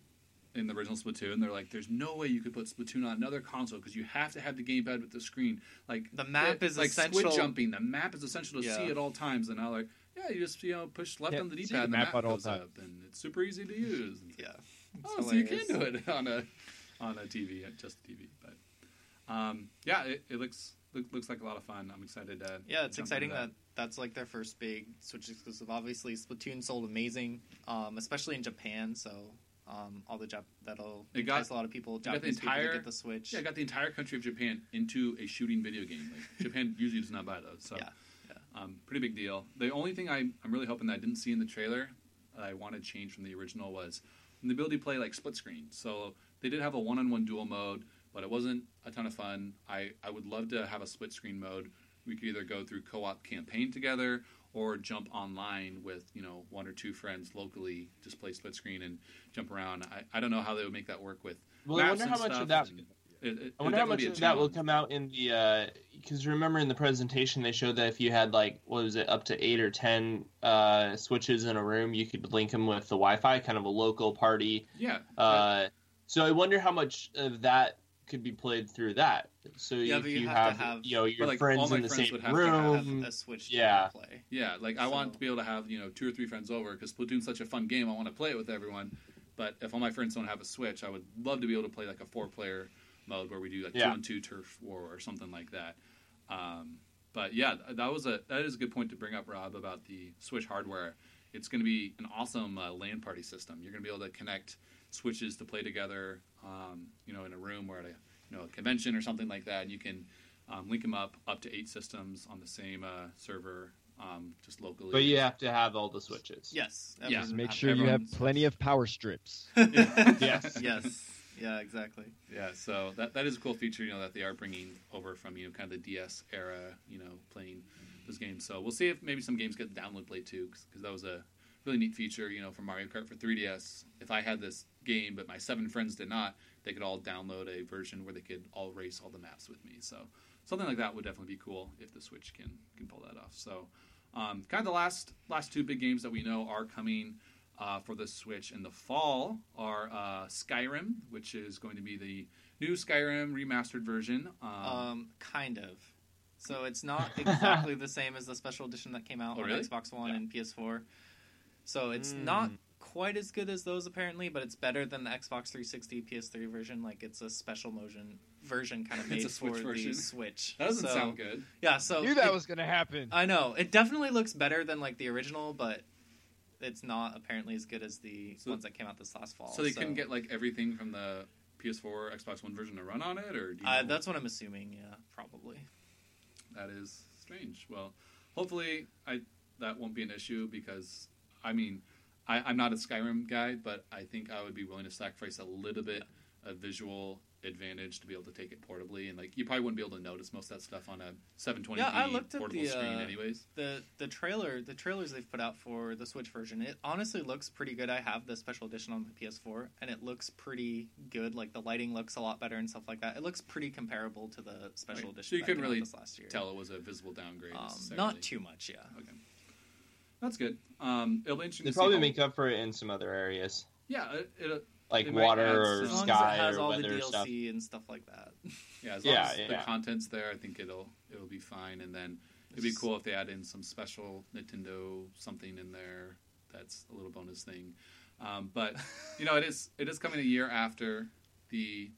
in the original Splatoon they're like, there's no way you could put Splatoon on another console because you have to have the gamepad with the screen. Like The map is like essential. squid jumping. The map is essential to Yeah. see at all times. And now like, yeah, you just you know push left Yeah, on the see D the pad, and the map map at all up, and it's super easy to use. [LAUGHS] Yeah. Oh, so you can do it [LAUGHS] on a on a TV, uh, just a TV. But um, yeah, it, it looks look, looks like a lot of fun. I'm excited to Yeah, it's jump exciting into that. that's like their first big Switch exclusive. Obviously, Splatoon sold amazing, um, especially in Japan. So um, all the Jap- that'll It got- a lot of people. got the Japanese people entire- to get the Switch. Yeah, I got the entire country of Japan into a shooting video game. Like, [LAUGHS] Japan usually does not buy those, so Yeah, Um, pretty big deal. The only thing I, I'm really hoping that I didn't see in the trailer that I want to change from the original was the ability to play like split screen. So they did have a one-on-one dual mode, but it wasn't a ton of fun. I, I would love to have a split screen mode. We could either go through co-op campaign together or jump online with you know one or two friends locally, just play split screen and jump around. I, I don't know how they would make that work with Well, I wonder how much of that. It, it, I wonder how much definitely be a of that will come out in the because remember in the presentation they showed that if you had like what was it up to eight or ten uh, switches in a room, you could link them with the Wi-Fi, kind of a local party. Yeah, Uh, so I wonder how much of that could be played through that. So Yeah, if but you, you have, have to have- you know your like, friends in the friends same would have to To room. have a Switch to yeah. play. Yeah, like I want to be able to have you know two or three friends over because Splatoon's such a fun game. I want to play it with everyone. But if all my friends don't have a Switch, I would love to be able to play like a four-player mode where we do like Yeah. two on two turf war or something like that. Um, but yeah, that was a that is a good point to bring up, Rob, about the Switch hardware. It's going to be an awesome uh, LAN party system. You're going to be able to connect switches to play together, um, you know, in a room or at a you know a convention or something like that. And you can um, link them up up to eight systems on the same uh, server, um, just locally. But you have to have all the switches. Yes. Yeah. Just make have- sure you have everyone's- plenty of power strips. [LAUGHS] [LAUGHS] Yes. yes. Yeah. Exactly. Yeah, so that that is a cool feature, you know, that they are bringing over from you know kind of the DS era, you know, playing those games. So we'll see if maybe some games get download play too, because that was a really neat feature, you know, for Mario Kart for 3DS. If I had this game, but my seven friends did not, they could all download a version where they could all race all the maps with me. So something like that would definitely be cool if the Switch can can pull that off. So um, kind of the last last two big games that we know are coming uh, for the Switch in the fall are uh, Skyrim, which is going to be the new Skyrim remastered version. Um, Um, kind of. So it's not exactly [LAUGHS] the same as the special edition that came out Oh, on really? Xbox One Yeah. and PS4. So it's Mm. not quite as good as those apparently, but it's better than the Xbox 360 PS3 version. Like it's a special motion version kind of [LAUGHS] It's a Switch for version. the Switch. that doesn't So- sound good. Yeah, so Knew that it- was gonna happen. I know it definitely looks better than like the original, but it's not apparently as good as the So- ones that came out this last fall. So they couldn't get like everything from the PS4, Xbox One version to run on it, or do you Uh, know? that's what I'm assuming. Yeah, probably. that is strange. Well, hopefully, I that won't be an issue because I mean, I, I'm not a Skyrim guy, but I think I would be willing to sacrifice a little bit of visual advantage to be able to take it portably, and like you probably wouldn't be able to notice most of that stuff on a 720p Yeah, I looked at portable the, screen, uh, anyways. the the trailer the trailers they've put out for the Switch version it honestly looks pretty good. I have the special edition on the PS4 and it looks pretty good. Like the lighting looks a lot better and stuff like that. It looks pretty comparable to the special Right. edition. So you couldn't really last year. Tell it was a visible downgrade. Um, not too much, yeah. Okay, that's good. Um, it'll be interesting. They probably how- make up for it in some other areas, Yeah, it, it, like They add water or As long sky as it has or all the weather DLC stuff. and stuff like that. [LAUGHS] Yeah, as long Yeah, as the yeah. content's there, I think it'll it'll be fine. And then it'd be cool if they add in some special Nintendo something in there. That's a little bonus thing. Um, but you know, it is it is coming a year after the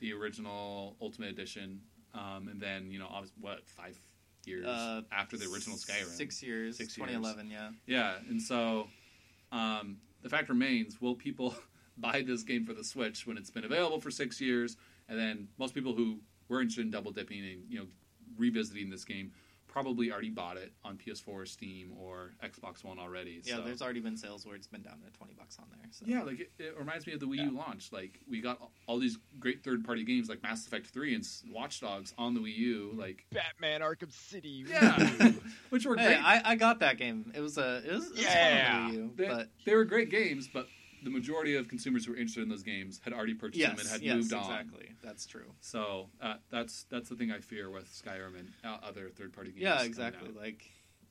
the original Ultimate Edition, um, and then you know, what five years Uh, after the original Skyrim? Six years. Six years. 2011, yeah. Yeah, and so um, the fact remains: will people [LAUGHS] buy this game for the Switch when it's been available for six years? And then most people who were interested in double dipping and you know revisiting this game probably already bought it on PS4, Steam, or Xbox One already. Yeah, so. there's already been sales where it's been down to 20 bucks on there. So. Yeah, like it, it reminds me of the Wii U launch. Like we got all these great third-party games like Mass Effect Three and Watch Dogs on the Wii U. Like Batman Arkham City. yeah, [LAUGHS] which were Hey, great. I, I got that game. It was a it was, it was Yeah. on the Wii U, They, but they were great games, but the majority of consumers who were interested in those games had already purchased them and had yes, moved on. exactly. That's true. So uh, that's that's the thing I fear with Skyrim and uh, other third-party games. Yeah, exactly. Like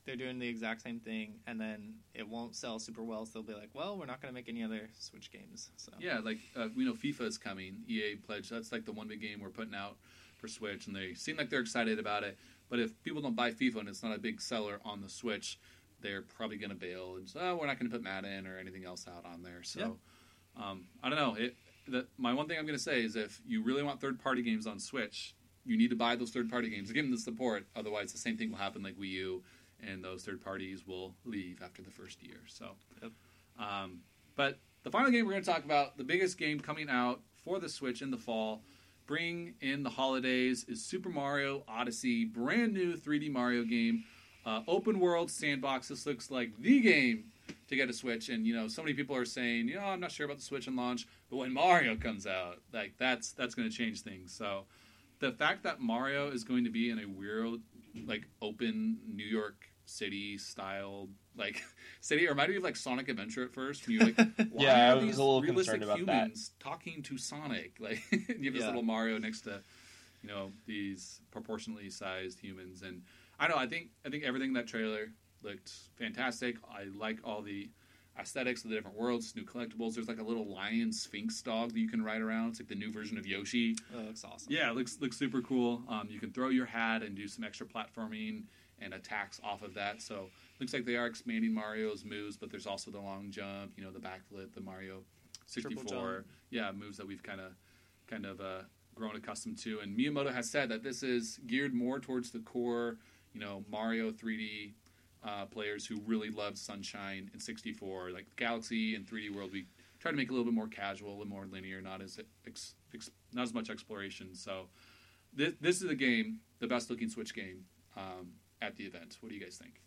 they're doing the exact same thing, and then it won't sell super well. So they'll be like, "Well, we're not going to make any other Switch games." So Yeah, like uh, we know FIFA is coming. EA pledged that's like the one big game we're putting out for Switch, and they seem like they're excited about it. But if people don't buy FIFA and it's not a big seller on the Switch, they're probably going to bail and say, "Oh, we're not going to put Madden or anything else out on there." So um, I don't know. It the, my one thing I'm going to say is if you really want third-party games on Switch, you need to buy those third party games to give them the support. Otherwise, the same thing will happen like Wii U, and those third parties will leave after the first year. So, Yep. um, but the final game we're going to talk about, the biggest game coming out for the Switch in the fall, bring in the holidays, is Super Mario Odyssey, brand new 3D Mario game, uh, open world sandbox. This looks like the game to get a Switch, and you know, so many people are saying, you know, I'm not sure about the Switch and launch, but when Mario comes out, like that's that's going to change things. So, the fact that Mario is going to be in a weird, like open New York City style like [LAUGHS] city, it reminded me of like Sonic Adventure at first. When you're like, [LAUGHS] why Yeah, I are was these a little realistic concerned about that. humans talking to Sonic? [LAUGHS] Like you have this Yeah. little Mario next to, you know, these proportionally sized humans, and I know. I think I think everything in that trailer looked fantastic. I like all the aesthetics of the different worlds, new collectibles. There's like a little lion sphinx dog that you can ride around. It's like the new version of Yoshi. Oh, that looks awesome. Yeah, it looks looks super cool. Um, you can throw your hat and do some extra platforming and attacks off of that. So looks like they are expanding Mario's moves, but there's also the long jump, you know, the backflip, the Mario 64. Yeah, moves that we've kind of kind of uh, grown accustomed to. And Miyamoto has said that this is geared more towards the core, you know, Mario 3D uh, players who really love Sunshine and 64, like Galaxy and 3D World. We try to make it a little bit more casual, a little more linear, not as ex, ex, not as much exploration. So this this is a game, the best looking Switch game um, at the event. What do you guys think?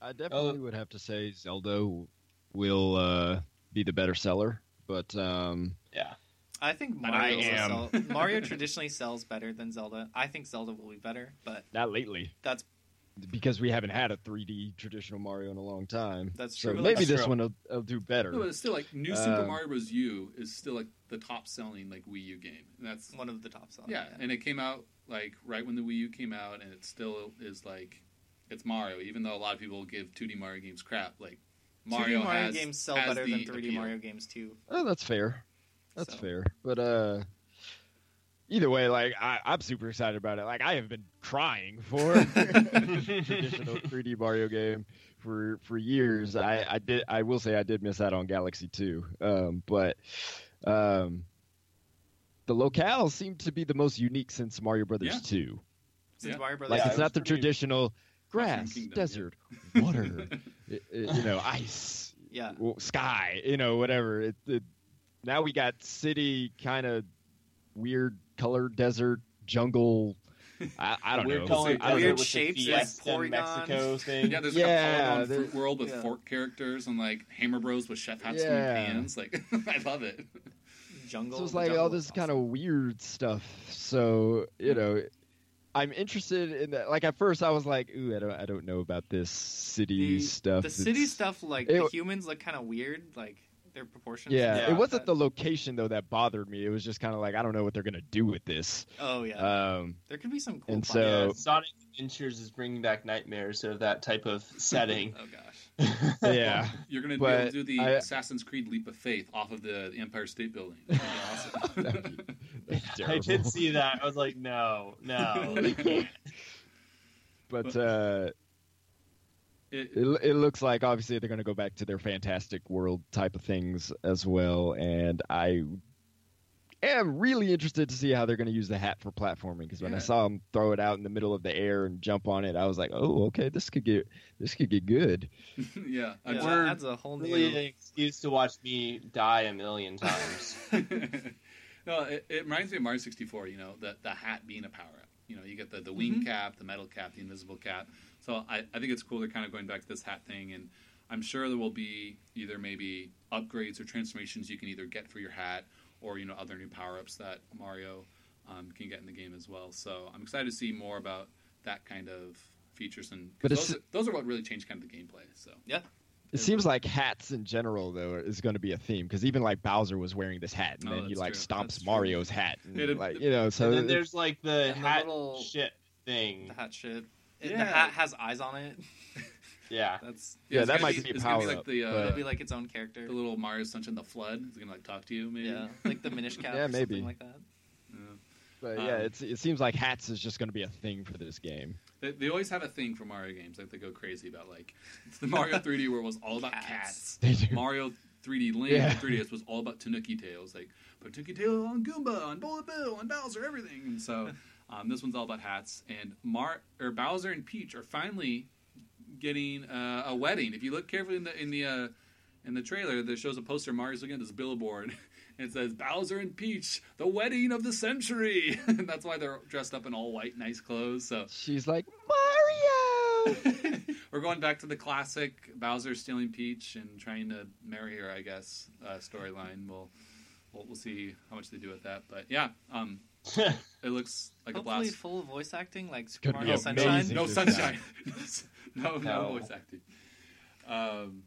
I definitely would have to say Zelda will uh, be the better seller, but um, Yeah. I think I Mario, am. sell, Mario [LAUGHS] traditionally sells better than Zelda. I think Zelda will be better, but not lately that's because we haven't had a 3D traditional Mario in a long time. That's So true. maybe That's this true. one will, will do better. No, but it's still like New Super Um, Mario Bros. U is still like the top selling like Wii U game, and that's one of the top sellers. yeah, and it came out like right when the Wii U came out, and it still is like it's Mario, even though a lot of people give 2D Mario games crap. Like Mario, 2D Mario has, games sell has better than 3D appeal. Mario games too. Oh, that's fair. That's So. fair. But uh either way, like I, I'm super excited about it. Like I have been crying for a [LAUGHS] [LAUGHS] traditional 3D Mario game for for years. I, I did I will say I did miss out on Galaxy 2. Um but um the locales seem to be the most unique since Mario Brothers Yeah. 2. Since Yeah. Mario Brothers, Like Yeah, it's it not the traditional grass, Kingdom, desert, water, [LAUGHS] i- i- you know, ice, yeah, sky, you know, whatever. It, it, now we got city kind of weird color desert jungle. I, I don't Weird know. color I don't Weird know. shapes, the like Fiesta Porygon. Mexico [LAUGHS] thing. Yeah, there's Yeah, a Polygon there- fruit world with yeah. fork characters and like Hammer Bros with chef hats Yeah. and pans. Like [LAUGHS] I love it. jungle. So it's like jungle all is this kind of weird stuff. So you know, I'm interested in that. Like at first, I was like, "Ooh, I don't, I don't know about this city the, stuff." The city stuff, like it- the humans look kind of weird, like their proportions. Yeah, Yeah. it wasn't the location though that bothered me. It was just kind of like I don't know what they're gonna do with this. Oh yeah, Um, there could be some cool. and plot- so- Yeah, Sonic Adventures is bringing back nightmares of that type of [LAUGHS] setting. oh gosh, yeah, [LAUGHS] You're gonna be But able to do the I- Assassin's Creed Leap of Faith off of the, the Empire State Building. That'd be awesome. [LAUGHS] That'd be- I did see that. I was like, no, no, they can't. but uh, It- it, it looks like obviously they're going to go back to their fantastic world type of things as well and i am really interested to see how they're going to use the hat for platforming because when i saw them throw it out in the middle of the air and jump on it i was like oh okay this could get this could get good [LAUGHS] yeah, I'm yeah, sure- that a whole Really, new. an excuse to watch me die a million [LAUGHS] times. no, it, it reminds me of Mario 64. You know, the the hat being a power up. You know, you get the, the wing Mhm. cap, the metal cap, the invisible cap. So I, I think it's cool. They're kind of going back to this hat thing, and I'm sure there will be either maybe upgrades or transformations you can either get for your hat, or you know other new power ups that Mario um, can get in the game as well. So I'm excited to see more about that kind of features and 'cause But it's- those, those are what really change kind of the gameplay. So yeah. it seems like hats in general though is going to be a theme because even like bowser was wearing this hat and Oh, then he like true. stomps That's true. mario's hat and, It- like you know so and then there's like the And the hat little- shit thing. The hat shit. It- Yeah. The hat has eyes on it. [LAUGHS] Yeah. [LAUGHS] That's Yeah, it's that might be a it's gonna power like up, the, uh, it'll be like its own character. the little Mario Sunshine the FLUDD. Is gonna like talk to you? Maybe. Yeah, like the Minish [LAUGHS] Cap. Yeah, or maybe. something like that. Yeah. but um, yeah it's, it seems like hats is just going to be a thing for this game They, they always have a thing for Mario games. Like they go crazy about like the Mario 3D world was all about cats. Cats. Mario 3D Land, Yeah. 3DS was all about Tanuki Tails. Like put Tanuki Tail on Goomba, on Bullet Bill, on Bowser, everything. And so um, this one's all about hats. And Mar or Bowser and Peach are finally getting uh, a wedding. If you look carefully in the in the uh, in the trailer, there shows a poster. Mario's looking at this billboard. And [LAUGHS] it says Bowser and Peach, the wedding of the century, [LAUGHS] and that's why they're dressed up in all white, nice clothes. So She's like Mario. [LAUGHS] we're going back to the classic Bowser stealing Peach and trying to marry her, I guess, uh, storyline. We'll, we'll we'll see how much they do with that. But yeah, um, [LAUGHS] it looks like Hopefully, a blast. full voice acting like Super Could be Mario Sunshine. No sunshine. no, no, [LAUGHS] No. voice acting. Um,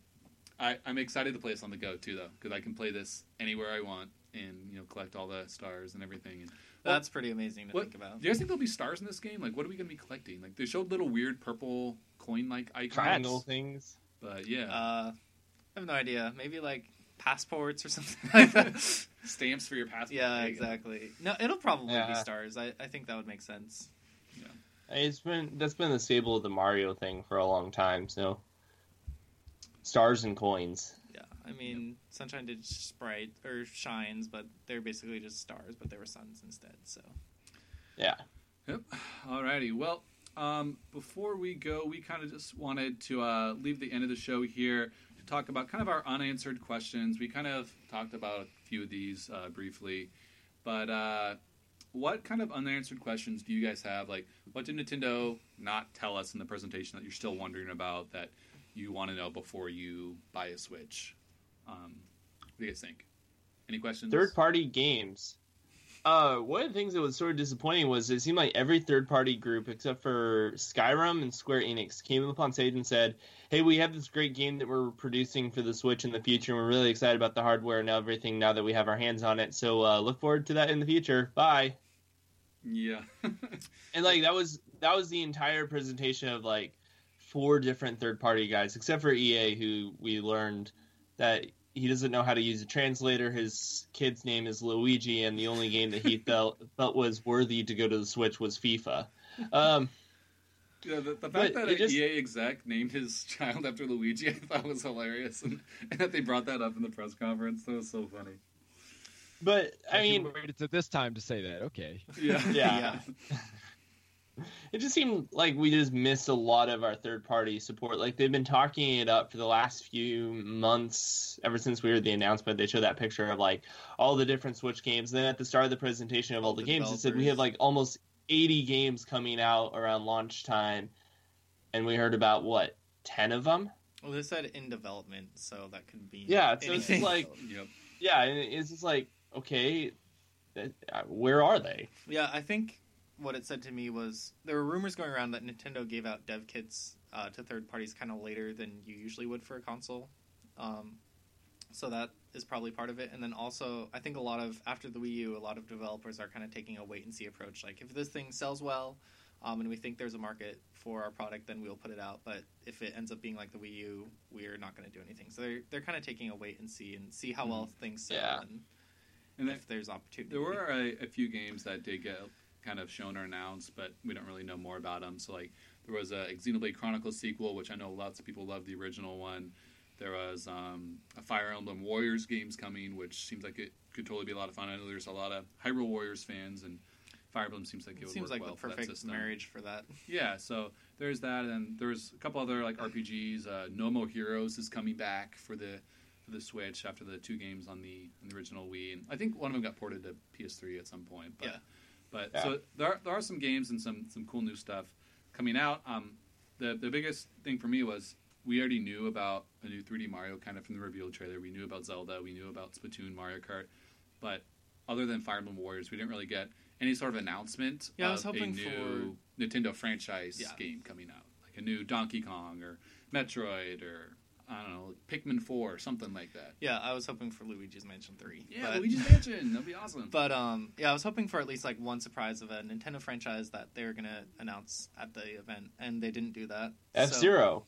I, I'm excited to play this on the go too, though, because I can play this anywhere I want and you know collect all the stars and everything. And That's pretty amazing to What- think about. do you guys think there'll be stars in this game? Like, what are we going to be collecting? Like, they showed little weird purple coin-like icons. Triangle things. But yeah, Uh, I have no idea. Maybe like passports or something [LAUGHS] like that. [LAUGHS] stamps for your passport. yeah, There exactly. No, it'll probably be stars. I, I think that would make sense. Yeah. It's been that's been the staple of the Mario thing for a long time. So stars and coins. Yeah, I mean, Sunshine did sprite or shines, but they're basically just stars, but they were suns instead. So Yeah. Yep. Alrighty. Well, um, before we go, we kind of just wanted to uh, leave the end of the show here to talk about kind of our unanswered questions. We kind of talked about a few of these uh, briefly, but uh, what kind of unanswered questions do you guys have? Like, what did Nintendo not tell us in the presentation that you're still wondering about that you want to know before you buy a Switch? Um, what do you guys think? Any questions? Third party games. Uh, one of the things that was sort of disappointing was it seemed like every third party group except for Skyrim and Square Enix came up on stage and said, "Hey, we have this great game that we're producing for the Switch in the future, and we're really excited about the hardware and everything now that we have our hands on it. So uh, look forward to that in the future. Bye." Yeah. [LAUGHS] And like that was that was the entire presentation of like four different third party guys, except for EA, who we learned that he doesn't know how to use a translator. His kid's name is Luigi, and the only game that he [LAUGHS] felt felt was worthy to go to the Switch was FIFA. Um, Yeah, the, the fact that an just- EA exec named his [LAUGHS] child after Luigi, I thought was hilarious, and, and that they brought that up in the press conference. That was so funny. but I If mean, waited to this time to say that. Okay. Yeah, yeah. [LAUGHS] [LAUGHS] It just seemed like we just missed a lot of our third party support. Like they've been talking it up for the last few months, ever since we heard the announcement. They showed that picture of like all the different Switch games. Then at the start of the presentation of all, All the, the games, it said we have like almost 80 games coming out around launch time, and we heard about what 10 of them. well, they said in development, so that could be Yeah, so it's just like [LAUGHS] Yep. yeah, and it's just like okay, uh, where are they? Yeah, I think what it said to me was there were rumors going around that Nintendo gave out dev kits uh, to third parties kind of later than you usually would for a console. Um, so that is probably part of it. And then also, I think a lot of after the Wii U, a lot of developers are kind of taking a wait and see approach. Like if this thing sells well, um, and we think there's a market for our product, then we'll put it out. But if it ends up being like the Wii U, we're not going to do anything. So they're they're kind of taking a wait and see and see how well things sell Yeah. and, And if there's opportunity. there were a, a few games that did get kind of shown or announced, but we don't really know more about them. So like there was a Xenoblade Chronicles sequel, which I know lots of people love the original one. There was um, a Fire Emblem Warriors games coming, which seems like it could totally be a lot of fun. I know there's a lot of Hyrule Warriors fans, and Fire Emblem seems like it, it would seems work like well the perfect marriage for that. Yeah, so there's that, and there's a couple other like RPGs. Uh, No More Heroes is coming back for the for the Switch after the two games on the, on the original Wii, and I think one of them got ported to PS3 at some point. But, Yeah. But Yeah. so there are, there are some games and some some cool new stuff coming out. Um, the the biggest thing for me was we already knew about a new 3D Mario kind of from the reveal trailer. We knew about Zelda. We knew about Splatoon, Mario Kart, but other than Fire Emblem Warriors, we didn't really get any sort of announcement Yeah, I of was hoping a new Nintendo franchise Yeah. game coming out, like a new Donkey Kong or Metroid or I don't know, Pikmin Four, or something like that. Yeah, I was hoping for Luigi's Mansion Three. Yeah, but, Luigi's [LAUGHS] Mansion, that'd be awesome. But um, yeah, I was hoping for at least like one surprise of a Nintendo franchise that they were gonna announce at the event, and they didn't do that. F So Zero.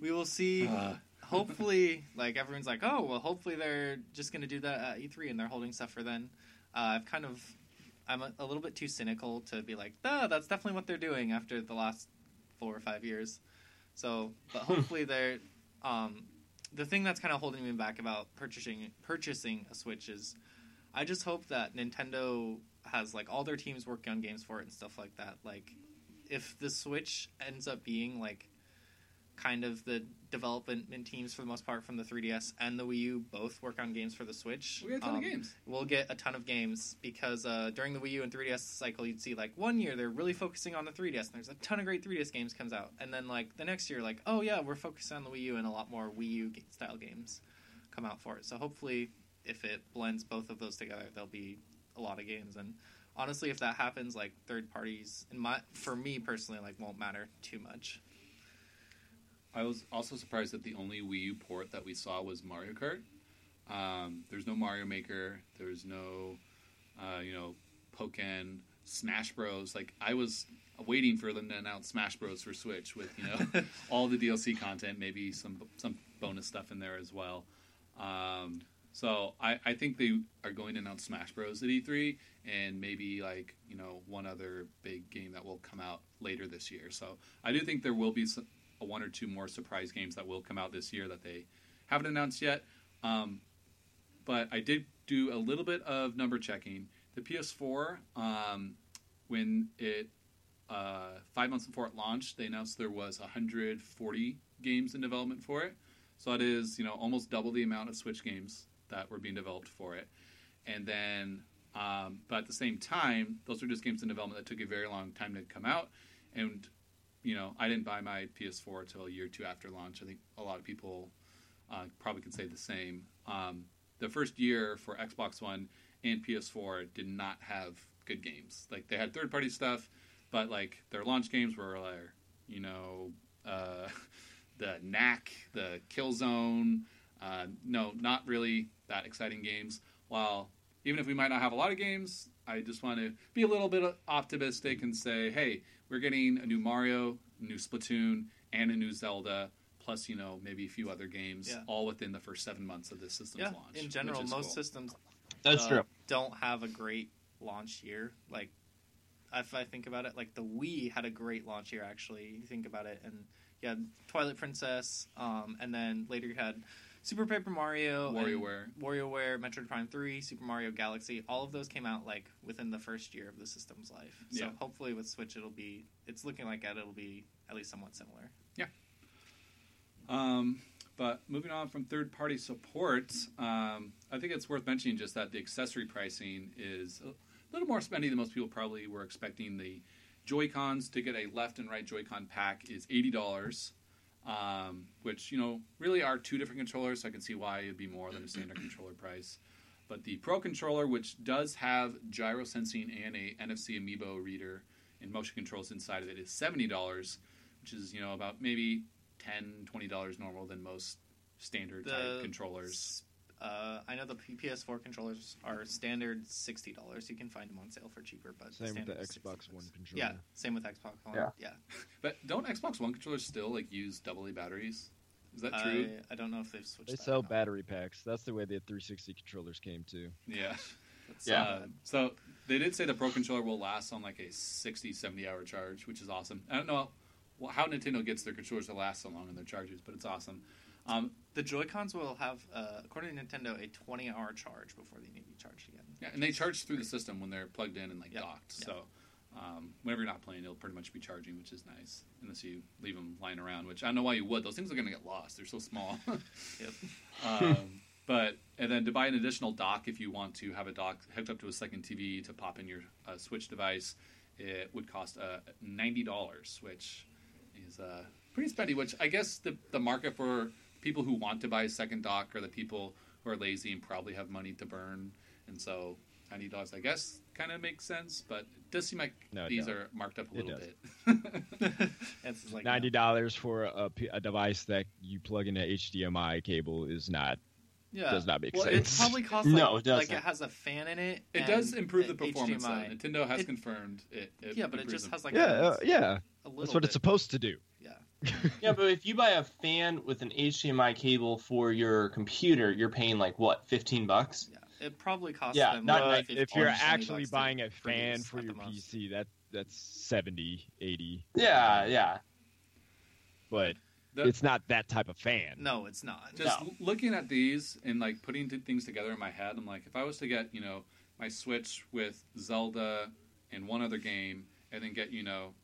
we will see. Uh, [LAUGHS] hopefully, like everyone's like, oh well, hopefully they're just gonna do that at E3 and they're holding stuff for then. Uh, I've kind of, I'm a, a little bit too cynical to be like, ah, that's definitely what they're doing after the last four or five years. So, but hopefully [LAUGHS] they're, um, the thing that's kind of holding me back about purchasing purchasing a Switch is I just hope that Nintendo has like all their teams working on games for it and stuff like that. Like if the Switch ends up being like kind of the development teams for the most part from the 3DS and the Wii U both work on games for the Switch. We got a ton um, of games. We'll get a ton of games because uh, during the Wii U and 3DS cycle, you'd see like one year they're really focusing on the 3DS, and there's a ton of great 3DS games comes out, and then like the next year, like oh yeah, we're focusing on the Wii U, and a lot more Wii U style games come out for it. So hopefully, if it blends both of those together, there'll be a lot of games. And honestly, if that happens, like third parties, in my for me personally, like won't matter too much. I was also surprised that the only Wii U port that we saw was Mario Kart. Um, there's no Mario Maker. There's no, uh, you know, Pokken, Smash Bros. Like I was waiting for them to announce Smash Bros. for Switch with you know [LAUGHS] all the DLC content, maybe some some bonus stuff in there as well. Um, so I, I think they are going to announce Smash Bros. at E3 and maybe like you know one other big game that will come out later this year. So I do think there will be some, one or two more surprise games that will come out this year that they haven't announced yet. Um, but I did do a little bit of number checking. The PS4, um, when it uh, five months before it launched, they announced there was 140 games in development for it. So that is, you know, almost double the amount of Switch games that were being developed for it. And then, um, but at the same time, those are just games in development that took a very long time to come out. And, you know, I didn't buy my PS4 until a year or two after launch. I think a lot of people uh, probably can say the same. Um, the first year for Xbox One and PS4 did not have good games. Like they had third party stuff, but like their launch games were like, you know, uh, [LAUGHS] the Knack, the Killzone. Uh, no, not really that exciting games. While even if we might not have a lot of games, I just want to be a little bit optimistic and say, hey, we're getting a new Mario, a new Splatoon, and a new Zelda. Plus, you know, maybe a few other games, Yeah. all within the first seven months of this system's Yeah, launch. in general, most cool. systems That's uh, true. don't have a great launch year. Like, if I think about it, like the Wii had a great launch year. Actually, you think about it, and you had Twilight Princess, um, and then later you had Super Paper Mario, WarioWare. WarioWare, Metroid Prime Three, Super Mario Galaxy. All of those came out like within the first year of the system's life. So Yeah. hopefully with Switch, it'll be. It's looking like that. It'll be at least somewhat similar. Yeah. Um, but moving on from third party support, um, I think it's worth mentioning just that the accessory pricing is a little more spendy than most people probably were expecting. The Joy Cons to get a left and right Joy-Con pack is eighty dollars, um, which you know really are two different controllers. So I can see why it'd be more than a standard controller price. But the Pro controller, which does have gyro sensing and a NFC Amiibo reader and motion controls inside of it, is seventy dollars, which is you know about maybe $10, 20 dollars normal than most standard The type controllers. Uh, I know the P- PS4 controllers are standard sixty dollars. You can find them on sale for cheaper, but Same with the standard Xbox $60. One controller. Yeah, same with Xbox One. Yeah. yeah. But don't Xbox One controllers still like use double A batteries? Is that true? I, I don't know if they've switched. They that sell battery packs. That's the way the 360 controllers came too. yeah. That's Yeah. Uh, so they did say the Pro controller will last on like a 60 70 hour charge, which is awesome. I don't know wh- how Nintendo gets their controllers to last so long in their charges, but it's awesome. Um, The Joy Cons will have, uh, according to Nintendo, a twenty-hour charge before they need to be charged again. yeah, and they charge through the system when they're plugged in and like Yeah. docked. Yeah. So um, whenever you're not playing, it'll pretty much be charging, which is nice. Unless you leave them lying around, which I don't know why you would. Those things are going to get lost. They're so small. [LAUGHS] Yep. um, but and then to buy an additional dock if you want to have a dock hooked up to a second TV to pop in your uh, Switch device, it would cost uh, ninety dollars, which is uh, pretty spendy. Which I guess the the market for people who want to buy a second dock are the people who are lazy and probably have money to burn, and so ninety dollars I guess kind of makes sense. But it does seem like No, these don't. are marked up a It little does. bit. [LAUGHS] [LAUGHS] it's like Ninety dollars for a device that you plug in an HDMI cable is not yeah. does not make well, sense. it probably [LAUGHS] costs like, No, it doesn't. like it has a fan in it. It does improve the a performance. Though. Nintendo has It- confirmed it. it Yeah, but it just the- has like yeah, a, uh, yeah. a little That's what bit. it's supposed to do. Yeah. [LAUGHS] Yeah, but if you buy a fan with an HDMI cable for your computer, you're paying like what, fifteen bucks? Yeah, it probably costs Yeah, them. not uh, like like if you're actually buying a fan for your. PC, that that's 70, 80. Yeah, yeah. But The- it's not that type of fan. No, it's not. just No. looking at these and like putting th- things together in my head, I'm like, if I was to get you know my Switch with Zelda and one other game, and then get you know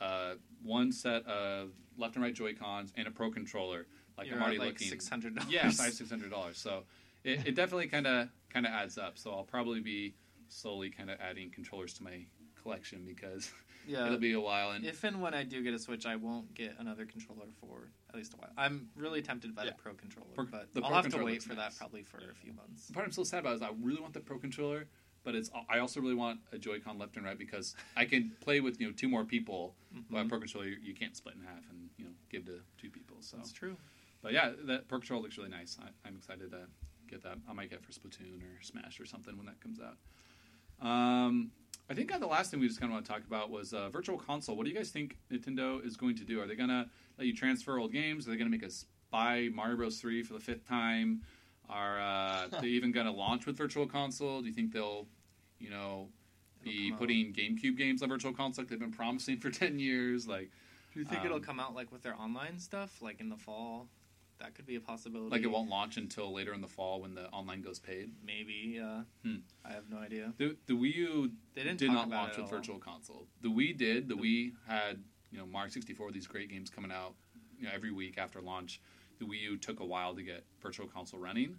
uh, one set of left and right Joy Cons and a Pro controller, like You're I'm already like looking. six hundred dollars. Yeah, five six hundred dollars. So it, it definitely kind of kind of adds up. So I'll probably be slowly kind of adding controllers to my collection because [LAUGHS] yeah. it'll be a while. And If and when I do get a Switch, I won't get another controller for at least a while. I'm really tempted by Yeah. the Pro controller, Pro- but the I'll Pro have to wait for nice. that probably for a few months. the part I'm so sad about is I really want the Pro controller, but it's I also really want a Joy-Con left and right because I can play with you know two more people. But a Mhm. Pro controller you, you can't split in half and you know give to two people. So, That's true. but yeah, that Pro controller looks really nice. I, I'm excited to get that. I might get for Splatoon or Smash or something when that comes out. Um, I think uh, the last thing we just kind of want to talk about was uh, Virtual Console. What do you guys think Nintendo is going to do? Are they going to let you transfer old games? Are they going to make us buy Mario Bros. 3 for the fifth time? Are uh, [LAUGHS] they even going to launch with Virtual Console? Do you think they'll, you know, It'll be come out. putting GameCube games on Virtual Console like they've been promising for [LAUGHS] 10 years? Like, Do you think it'll Um, come out like with their online stuff, like in the fall? That could be a possibility. like it won't launch until later in the fall when the online goes paid? Maybe. Uh, Hmm. I have no idea. The, the Wii U They didn't did not launch with all. Virtual Console. The Wii did. The Wii had you know Mario 64, these great games coming out you know, every week after launch. The Wii U took a while to get Virtual Console running,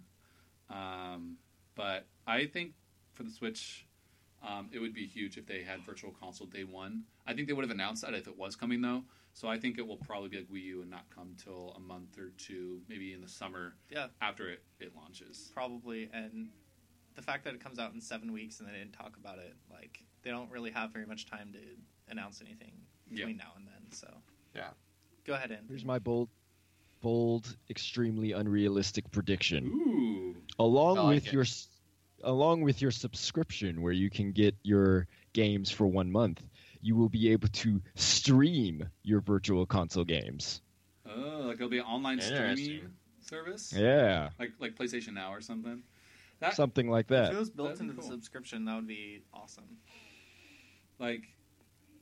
um, but I think for the Switch, um, it would be huge if they had Virtual Console day one. I think they would have announced that if it was coming though. So I think it will probably be like Wii U and not come till a month or two, maybe in the summer Yeah, after it, it launches. probably. And the fact that it comes out in seven weeks and they didn't talk about it, like they don't really have very much time to announce anything Yeah. between now and then. So Yeah. go ahead and Here's my bold, bold, extremely unrealistic prediction. Ooh. along I like with it. your along with your subscription where you can get your games for one month you will be able to stream your virtual console games Oh, like it'll be an online streaming service, yeah like like PlayStation Now or something. That something like that. if it was built That'd be into the subscription, that would be awesome. like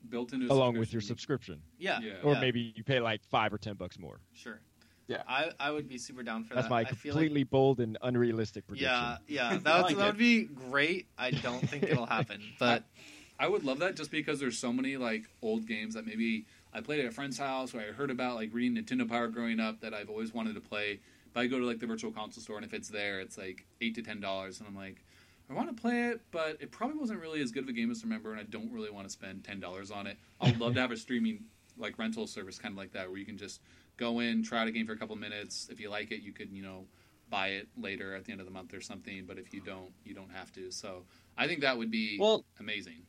built into a along with your subscription. subscription Yeah, Yeah. or yeah, maybe you pay like five or ten bucks more sure. Yeah. I I would be super down for that's that. That's my I feel completely bold and unrealistic prediction yeah, yeah, [LAUGHS] that would, like that would be great. I don't think it'll happen, [LAUGHS] but I would love that just because there's so many like old games that maybe I played at a friend's house or I heard about like reading Nintendo Power growing up that I've always wanted to play. But I go to like the virtual console store and if it's there, it's like eight to ten dollars, and I'm like, I want to play it, but it probably wasn't really as good of a game as I remember, and I don't really want to spend ten dollars on it. I'd love to have a streaming like rental service kind of like that where you can just go in, try out a game for a couple minutes. If you like it, you could you know buy it later at the end of the month or something. But if you don't, you don't have to. So I think that would be Well, amazing.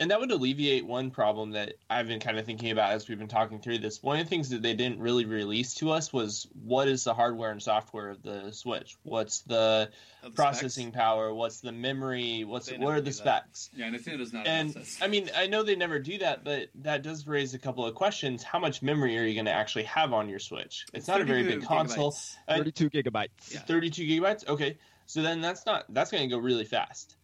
And that would alleviate one problem that I've been kind of thinking about as we've been talking through this. One of the things that they didn't really release to us was what is the hardware and software of the Switch? What's the the processing power? What's the memory? What's what are the do that. specs? Yeah, Nintendo does not. And I mean, I know they never do that, but that does raise a couple of questions. How much memory are you going to actually have on your Switch? It's, not a very big console. gigabytes. I- 32 gigabytes Yeah. 32 gigabytes okay so then that's not that's going to go really fast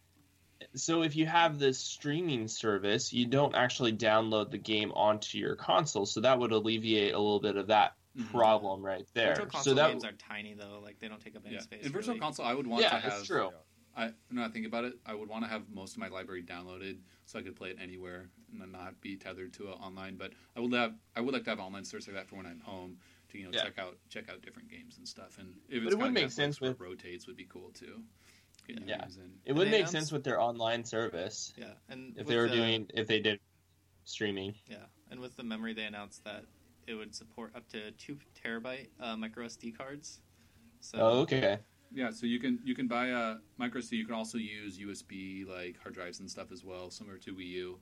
so if you have this streaming service you don't actually download the game onto your console so that would alleviate a little bit of that Mhm. problem right there Virtual so console that games are tiny though; like they don't take up any Yeah, space. in Virtual really. Console, I would want yeah to have. it's true I now I think about it, I would want to have most of my library downloaded so I could play it anywhere and then not be tethered to it online. But I would have, I would like to have online service like that for when I'm home to you know Yeah. check out check out different games and stuff. And if But it would make Netflix sense where with- it rotates would be cool too. Get Yeah. games in. it would they make announced- sense with their online service Yeah, and if they were the- doing if they did streaming yeah, and with the memory, they announced that it would support up to two terabyte uh, micro SD cards. So oh okay Yeah, so you can you can buy a micro SD. You can also use USB like hard drives and stuff as well, similar to Wii U.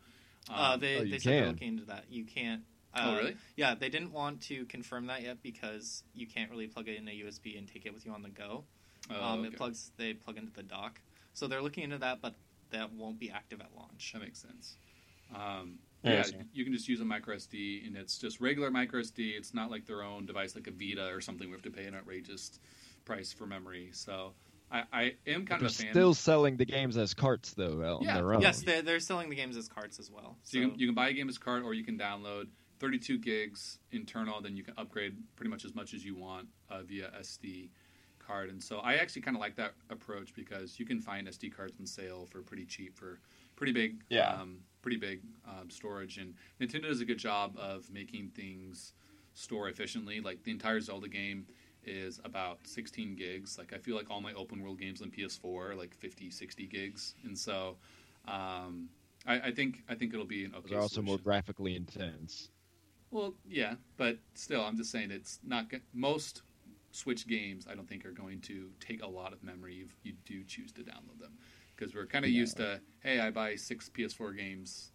Um, uh, they Oh, you they said they're looking into that. You can't. Uh, oh really? Yeah, they didn't want to confirm that yet because you can't really plug it in a USB and take it with you on the go. Oh, um, okay. It plugs. They plug into the dock. So they're looking into that, but that won't be active at launch. That makes sense. Um, yeah, Interesting. you can just use a micro SD, and it's just regular micro SD. It's not like their own device, like a Vita or something. We have to pay an outrageous price for memory. So I, I am kind they're of a fan. still selling the games as carts though on Yeah. their own Yes, they're, they're selling the games as carts as well. so you can, you can buy a game as cart, or you can download 32 gigs internal. Then you can upgrade pretty much as much as you want uh, via SD card. And so I actually kind of like that approach because you can find SD cards on sale for pretty cheap for pretty big, Yeah. um, pretty big um, storage. And Nintendo does a good job of making things store efficiently. Like the entire Zelda game is about 16 gigs. Like I feel like all my open world games on PS4 are like 50, 60 gigs. And so um, I, I think I think it'll be an okay. They're also more graphically intense. Well, yeah, but still, I'm just saying it's not most Switch games. I don't think are going to take a lot of memory if you do choose to download them, because we're kind of Yeah. used to, hey, I buy six PS4 games,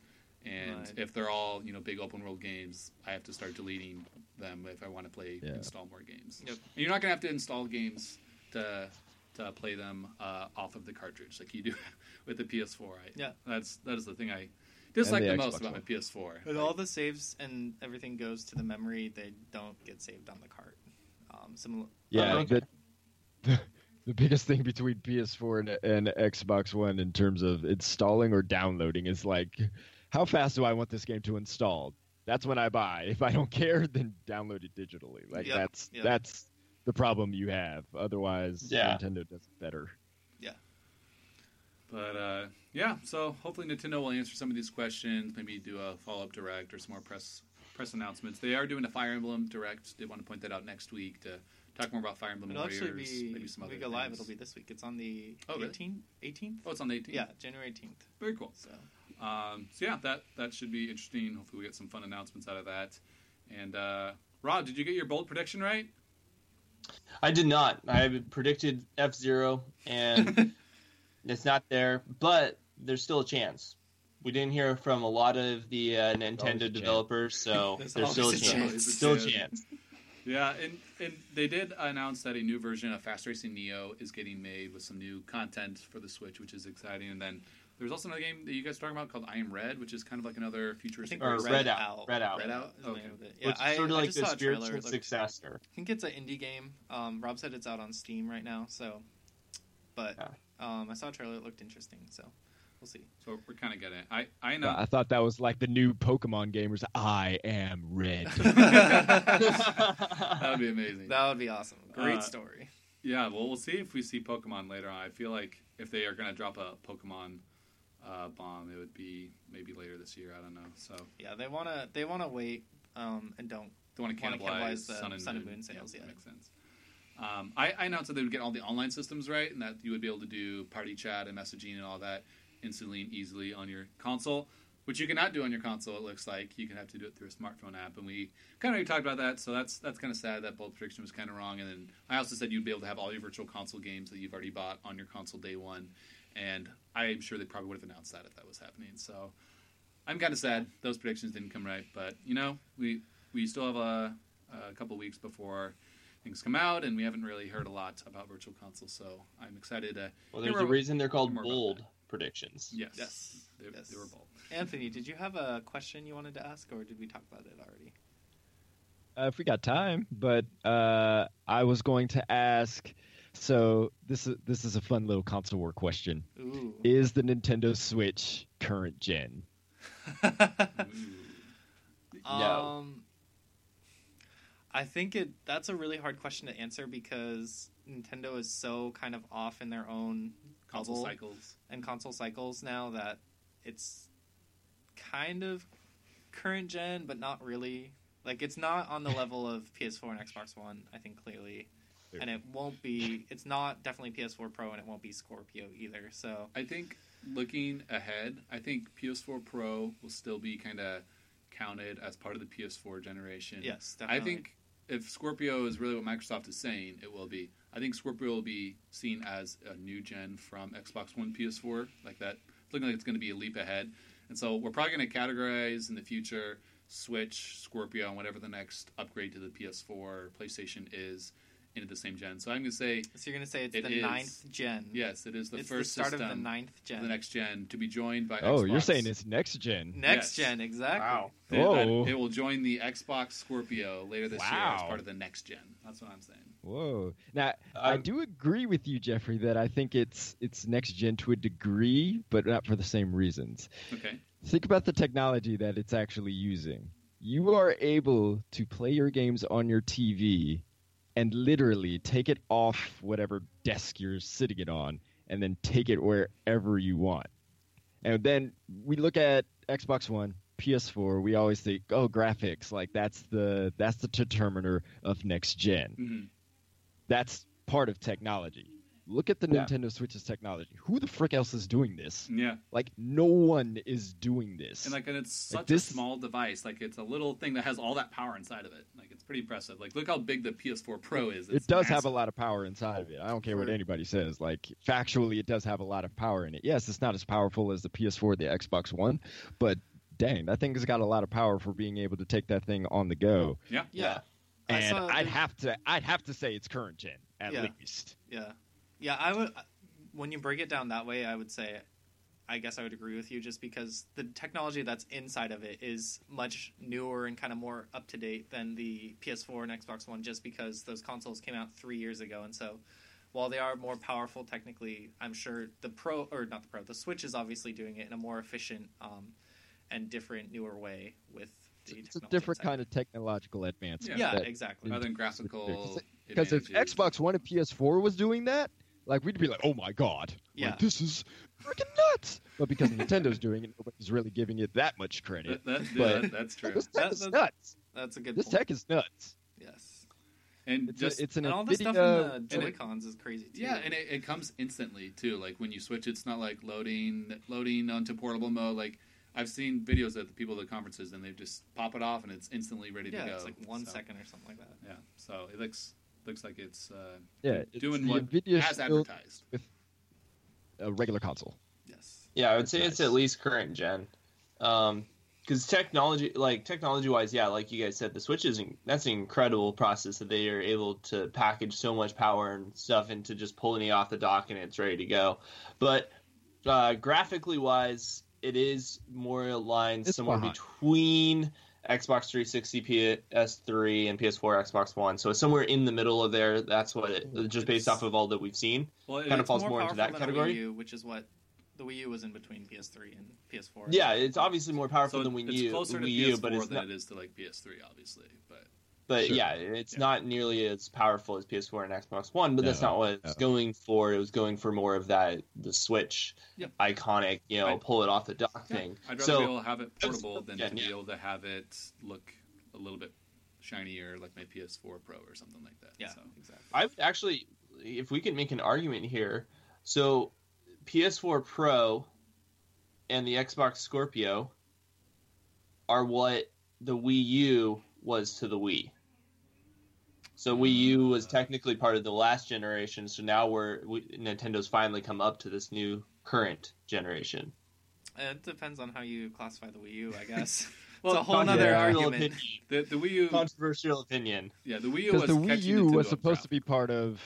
and Right. if they're all you know big open world games, I have to start deleting them if I want to play Yeah. install more games. Yep. And you're not going to have to install games to to play them uh, off of the cartridge like you do [LAUGHS] with the PS4. I, Yeah. that's that is the thing I dislike the the most Xbox about One. my PS4. But Like, all the saves and everything goes to the memory. They don't get saved on the cart. Um, similar. Yeah, Oh, okay. the, [LAUGHS] the biggest thing between PS4 and, and Xbox One in terms of installing or downloading is like, how fast do I want this game to install? That's when I buy. If I don't [LAUGHS] care, then download it digitally. Like Yep, that's yep. that's the problem you have. Otherwise, Yeah. Nintendo does it better. Yeah. But uh, yeah, so hopefully Nintendo will answer some of these questions. Maybe do a follow up direct or some more press press announcements. They are doing a Fire Emblem direct. They want to point that out next week to talk more about Fire Emblem It'll Warriors. actually be maybe some other we go live. It'll be this week. It's on the Oh, 18th. 18th. Oh, it's on the 18th. Yeah, January 18th. very cool. So Um, so yeah, that that should be interesting. Hopefully, we get some fun announcements out of that. And uh, Rob, did you get your bold prediction right? I did not. I predicted F Zero, and [LAUGHS] it's not there. But there's still a chance. We didn't hear from a lot of the uh, Nintendo developers, so [LAUGHS] There's there's, still a chance. chance. Still a chance. Yeah, and, and they did announce that a new version of Fast Racing Neo is getting made with some new content for the Switch, which is exciting. And then there's also another game that you guys are talking about called I Am Red, which is kind of like another futuristic. Or we're Red Out, Red Out. Red Out? is the name Okay. Yeah, Which I, sort of I like just the saw a trailer. spiritual successor. I think it's an indie game. Um, Rob said it's out on Steam right now. So, but Yeah. um, I saw a trailer. It looked interesting. So we'll see. So we're kind of getting it. I, I know. I thought that was like the new Pokemon gamers. I am red. [LAUGHS] that would be amazing. That would be awesome. Great Uh, story. Yeah, well, we'll see if we see Pokemon later on. I feel like if they are going to drop a Pokemon uh, bomb, it would be maybe later this year. I don't know. So Yeah, they wanna they wanna wait um, and don't. don't want to Wanna cannibalize, cannibalize the Sun and Sun and Moon, Moon sales, that yeah. makes sense. Um, I, I announced that they would get all the online systems right, and that you would be able to do party chat and messaging and all that instantly and easily on your console, which you cannot do on your console. It looks like you can have to do it through a smartphone app, and we kind of already talked about that. So that's that's kind of sad that bold prediction was kind of wrong. And then I also said you'd be able to have all your virtual console games that you've already bought on your console day one, and I'm sure they probably would have announced that if that was happening. So I'm kind of sad those predictions didn't come right, but you know we we still have a, a couple weeks before things come out, and we haven't really heard a lot about Virtual Console. So I'm excited to. Well, there's a reason they're called bold predictions. Yes, Yes. They, Yes. they were bold. Anthony, did you have a question you wanted to ask, or did we talk about it already? uh, if we got time, but uh, I was going to ask. So this is this is a fun little console war question. Ooh. Is the Nintendo Switch current gen? [LAUGHS] No. Um, I think it. That's a really hard question to answer because Nintendo is so kind of off in their own Console bubble cycles. and console cycles now that it's kind of current gen, but not really. Like it's not on the level of [LAUGHS] PS4 and Xbox One. I think clearly, Fair. and it won't be. It's not definitely PS4 Pro, and it won't be Scorpio either. So I think looking ahead, I think PS4 Pro will still be kind of counted as part of the PS4 generation. yes, I think if Scorpio is really what Microsoft is saying, it will be. I think Scorpio will be seen as a new gen from Xbox One, PS4, like that. It's looking like it's going to be a leap ahead, and so we're probably going to categorize in the future Switch, Scorpio, and whatever the next upgrade to the PS4 PlayStation is into the same gen. So I'm going to say So you're gonna say it's It the is. ninth gen. yes, it is the it's first the start system of the ninth gen. the next gen to be joined by. Oh, you're saying it's next gen? Next Yes. gen, exactly. Wow. That- that Whoa. it will join the Xbox Scorpio later this year as part of the next gen. That's what I'm saying. Whoa! Now I Um, do agree with you, Jeffrey, that I think it's it's next gen to a degree, but not for the same reasons. Okay. Think about the technology that it's actually using. you are able to play your games on your TV and literally take it off whatever desk you're sitting it on and then take it wherever you want. And then we look at Xbox One, PS4, we always think, oh, graphics, like that's the that's the determiner of next gen. Mhm. That's part of technology. Look at the Yeah. Nintendo Switch's technology. Who the frick else is doing this? Yeah, Like no one is doing this. and like, and it's Like such this- a small device. Like, it's a little thing that has all that power inside of it. Like, pretty impressive. Like, look how big the PS4 Pro is. it It's does have a lot of power inside of it. I don't care what anybody says. Like factually, it does have a lot of power in it. Yes, it's not as powerful as the PS4, or the Xbox One, but dang, that thing has got a lot of power for being able to take that thing on the go. Yeah, Yeah. I And saw I'd have to, I'd have to say it's current gen at Yeah. least. Yeah, yeah. I would. When you break it down that way, I would say, I guess I would agree with you, just because the technology that's inside of it is much newer and kind of more up to date than the PS4 and Xbox One, just because those consoles came out three years ago, and so. While they are more powerful technically, I'm sure the Pro or not the Pro, the Switch is obviously doing it in a more efficient um, and different, newer way with the It's a different kind of technological advancement. Yeah, that- exactly. rather than graphical. Because if. Xbox One and PS4 was doing that, like we'd be like, "Oh my god, like, this is freaking nuts!" But because Nintendo's doing it, nobody's really giving it that much credit. that, that, but- yeah, that's true. This tech That- is that- nuts. That's a good. This point. tech is nuts. yes. And It's, just a, it's an and all the stuff in the and Joy Cons is crazy too. Yeah, and it, it comes instantly too. Like when you switch, it's not like loading loading onto portable mode. Like I've seen videos at the people at the conferences, and they just pop it off, and it's instantly ready yeah, to go. it's like one So, second or something like that. Yeah, so it looks looks like it's uh, yeah, it's doing the what NVIDIA as Shield, advertised. a regular console. Yes. Yeah, I would That's say it's at least current gen. Um, because technology, like technology wise, yeah, like you guys said, the Switch is in, that's an incredible process that they are able to package so much power and stuff into just pulling it off the dock and it's ready to go. But uh, graphically wise, it is more aligned It's somewhere behind. between Xbox 360, PS3, and PS4, Xbox One. So it's somewhere in the middle of there. That's what it just based off of all that we've seen. Well, it, Kind of falls more into that category. Wii U, which is what the Wii U was in between PS3 and PS4. Yeah, it's obviously more powerful so than Wii U. it's U, closer to Wii PS4 U, but it's than not. it is to like PS3, obviously. But But Sure. yeah, it's Yeah. not nearly as powerful as PS4 and Xbox One. But that's not what it's no. going for. It was going for more of that the Switch Yep. iconic, you know, Right. pull it off the dock yeah, thing. I'd rather so be able to have it portable than yeah, to be yeah. able to have it look a little bit shinier, like my PS4 Pro or something like that. Yeah, So. exactly. I would actually, if we can make an argument here, so PS4 Pro and the Xbox Scorpio are what the Wii U was to the Wii. So Wii U was technically part of the last generation. So now we're we, Nintendo's finally come up to this new current generation. Uh, it depends on how you classify the Wii U, I [LAUGHS] guess. Well, it's a whole other yeah. argument. The the Wii U, Controversial opinion. yeah, the Wii U was the Wii U Nintendo was supposed to be part of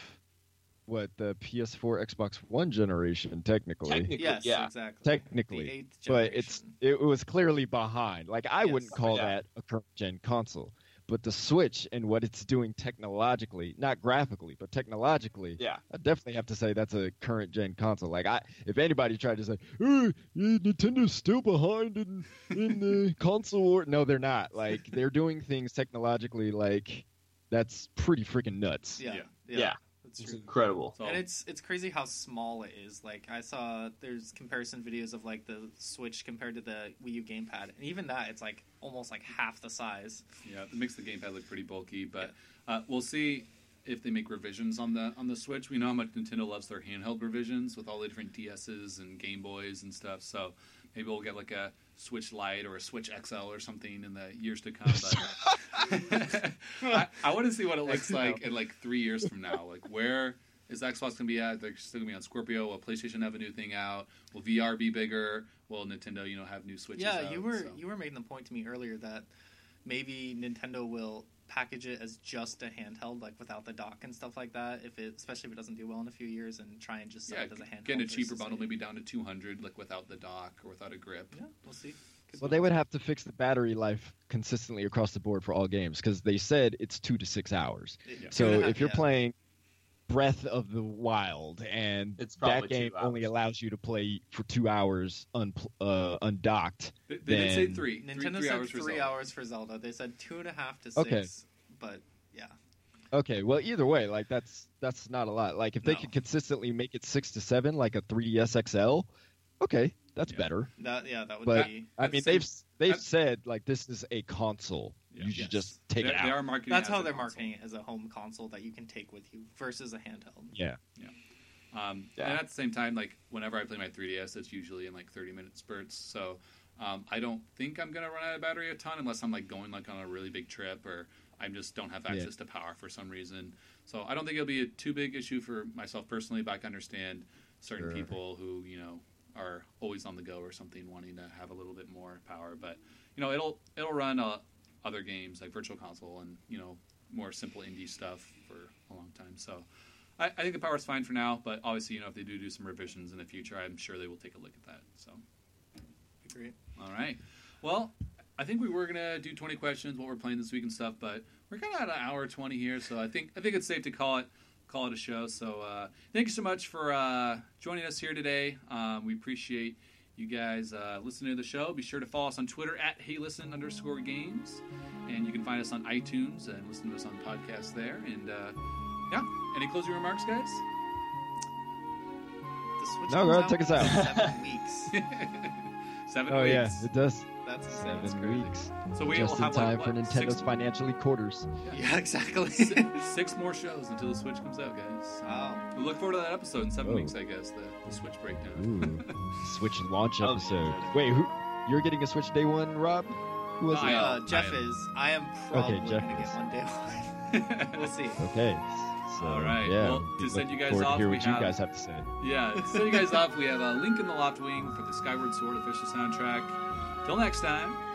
what the PS4, Xbox One generation, technically. Technically, Yes, yeah. exactly. Technically, the eighth but it's it was clearly behind. Like I Yes. wouldn't call Yeah. that a current gen console, but the Switch and what it's doing technologically, not graphically, but technologically, Yeah. I definitely have to say that's a current gen console. Like I, if anybody tried to say, "Oh, Nintendo's still behind in in the [LAUGHS] console," war," no, they're not. Like they're doing things technologically like that's pretty freaking nuts. yeah, Yeah. yeah, Yeah. That's It's true. incredible. So, And it's it's crazy how small it is. Like I saw there's comparison videos of like the Switch compared to the Wii U gamepad, and even that it's like almost like half the size. Yeah, it makes the gamepad look pretty bulky, but uh, we'll see if they make revisions on the on the Switch. We know how much Nintendo loves their handheld revisions with all the different DSs and Game Boys and stuff. So maybe we'll get like a Switch Lite or a Switch XL or something in the years to come. But [LAUGHS] I, I want to see what it looks [LAUGHS] like in like three years from now. Like where is Xbox gonna be at? They're still gonna be on Scorpio. Will PlayStation have a new thing out? Will VR be bigger? Will Nintendo, you know, have new Switches? yeah, out? you were So- you were making the point to me earlier that maybe Nintendo will package it as just a handheld, like without the dock and stuff like that. If it, especially if it doesn't do well in a few years, and try and just sell yeah, it as a handheld. get a cheaper versus bundle, maybe down to two hundred, like without the dock or without a grip. Yeah, we'll see. Could Well, be. they would have to fix the battery life consistently across the board for all games because they said it's two to six hours. Yeah. So and a half- if you're yeah. playing Breath of the Wild, and It's that game only allows you to play for two hours un- uh, undocked. They, they did say three. Three- Nintendo three said hours three Zelda. hours for Zelda. They said two and a half to six. Okay. But yeah, Okay, well, either way, like that's that's not a lot. Like if they No. could consistently make it six to seven, like a 3DS XL, okay, that's Yeah. better. that yeah that would But- be. I mean, they've they've at- said like this is a console. Yeah. you should Yes. just take they, it out. They are marketing. That's it as how a they're console. marketing it as a home console that you can take with you versus a handheld. Yeah. Um, Yeah. And at the same time, like whenever I play my 3DS, it's usually in like 30 minute spurts. So um, I don't think I'm gonna run out of battery a ton unless I'm like going like on a really big trip or I just don't have Yeah. access to power for some reason. So I don't think it'll be a too big issue for myself personally. But I can understand certain Sure. people who you know are always on the go or something, wanting to have a little bit more power. But you know, it'll it'll run uh, other games like Virtual Console and you know more simple indie stuff for a long time. So. I, I think the power's fine for now, but obviously, you know, if they do do some revisions in the future, I'm sure they will take a look at that. So, Be great. all right. Well, I think we were gonna do 20 questions, what we're playing this week and stuff, but we're kind of at an hour 20 here, so I think I think it's safe to call it call it a show. So, uh, thank you so much for uh, joining us here today. Um, we appreciate you guys uh, listening to the show. Be sure to follow us on Twitter at Hey Listen underscore Games, and you can find us on iTunes and listen to us on podcasts there. And uh, yeah, any closing remarks, guys? The Switch No, go ahead, take us out. Seven [LAUGHS] weeks. [LAUGHS] Seven Oh weeks. yeah, it does. That's insane. That's Seven crazy. weeks, So we just will in have time like, for what, Nintendo's six, financially quarters. Yeah, exactly. six, [LAUGHS] six more shows until the Switch comes out, guys. wow. We look forward to that episode in seven Oh. weeks, I guess. The, the Switch breakdown. Ooh, [LAUGHS] Switch launch episode. yeah. Wait, who? You're getting a Switch day one, Rob? Who was I it? Uh, Jeff I is. I am probably Okay, Jeff gonna is. get one day one. [LAUGHS] we'll see. Okay. So, All right, Yeah. well, to send you guys off, to hear we what you have- guys have to say. yeah, to set you guys off, we have a link in the loft wing for the Skyward Sword official soundtrack. Till next time.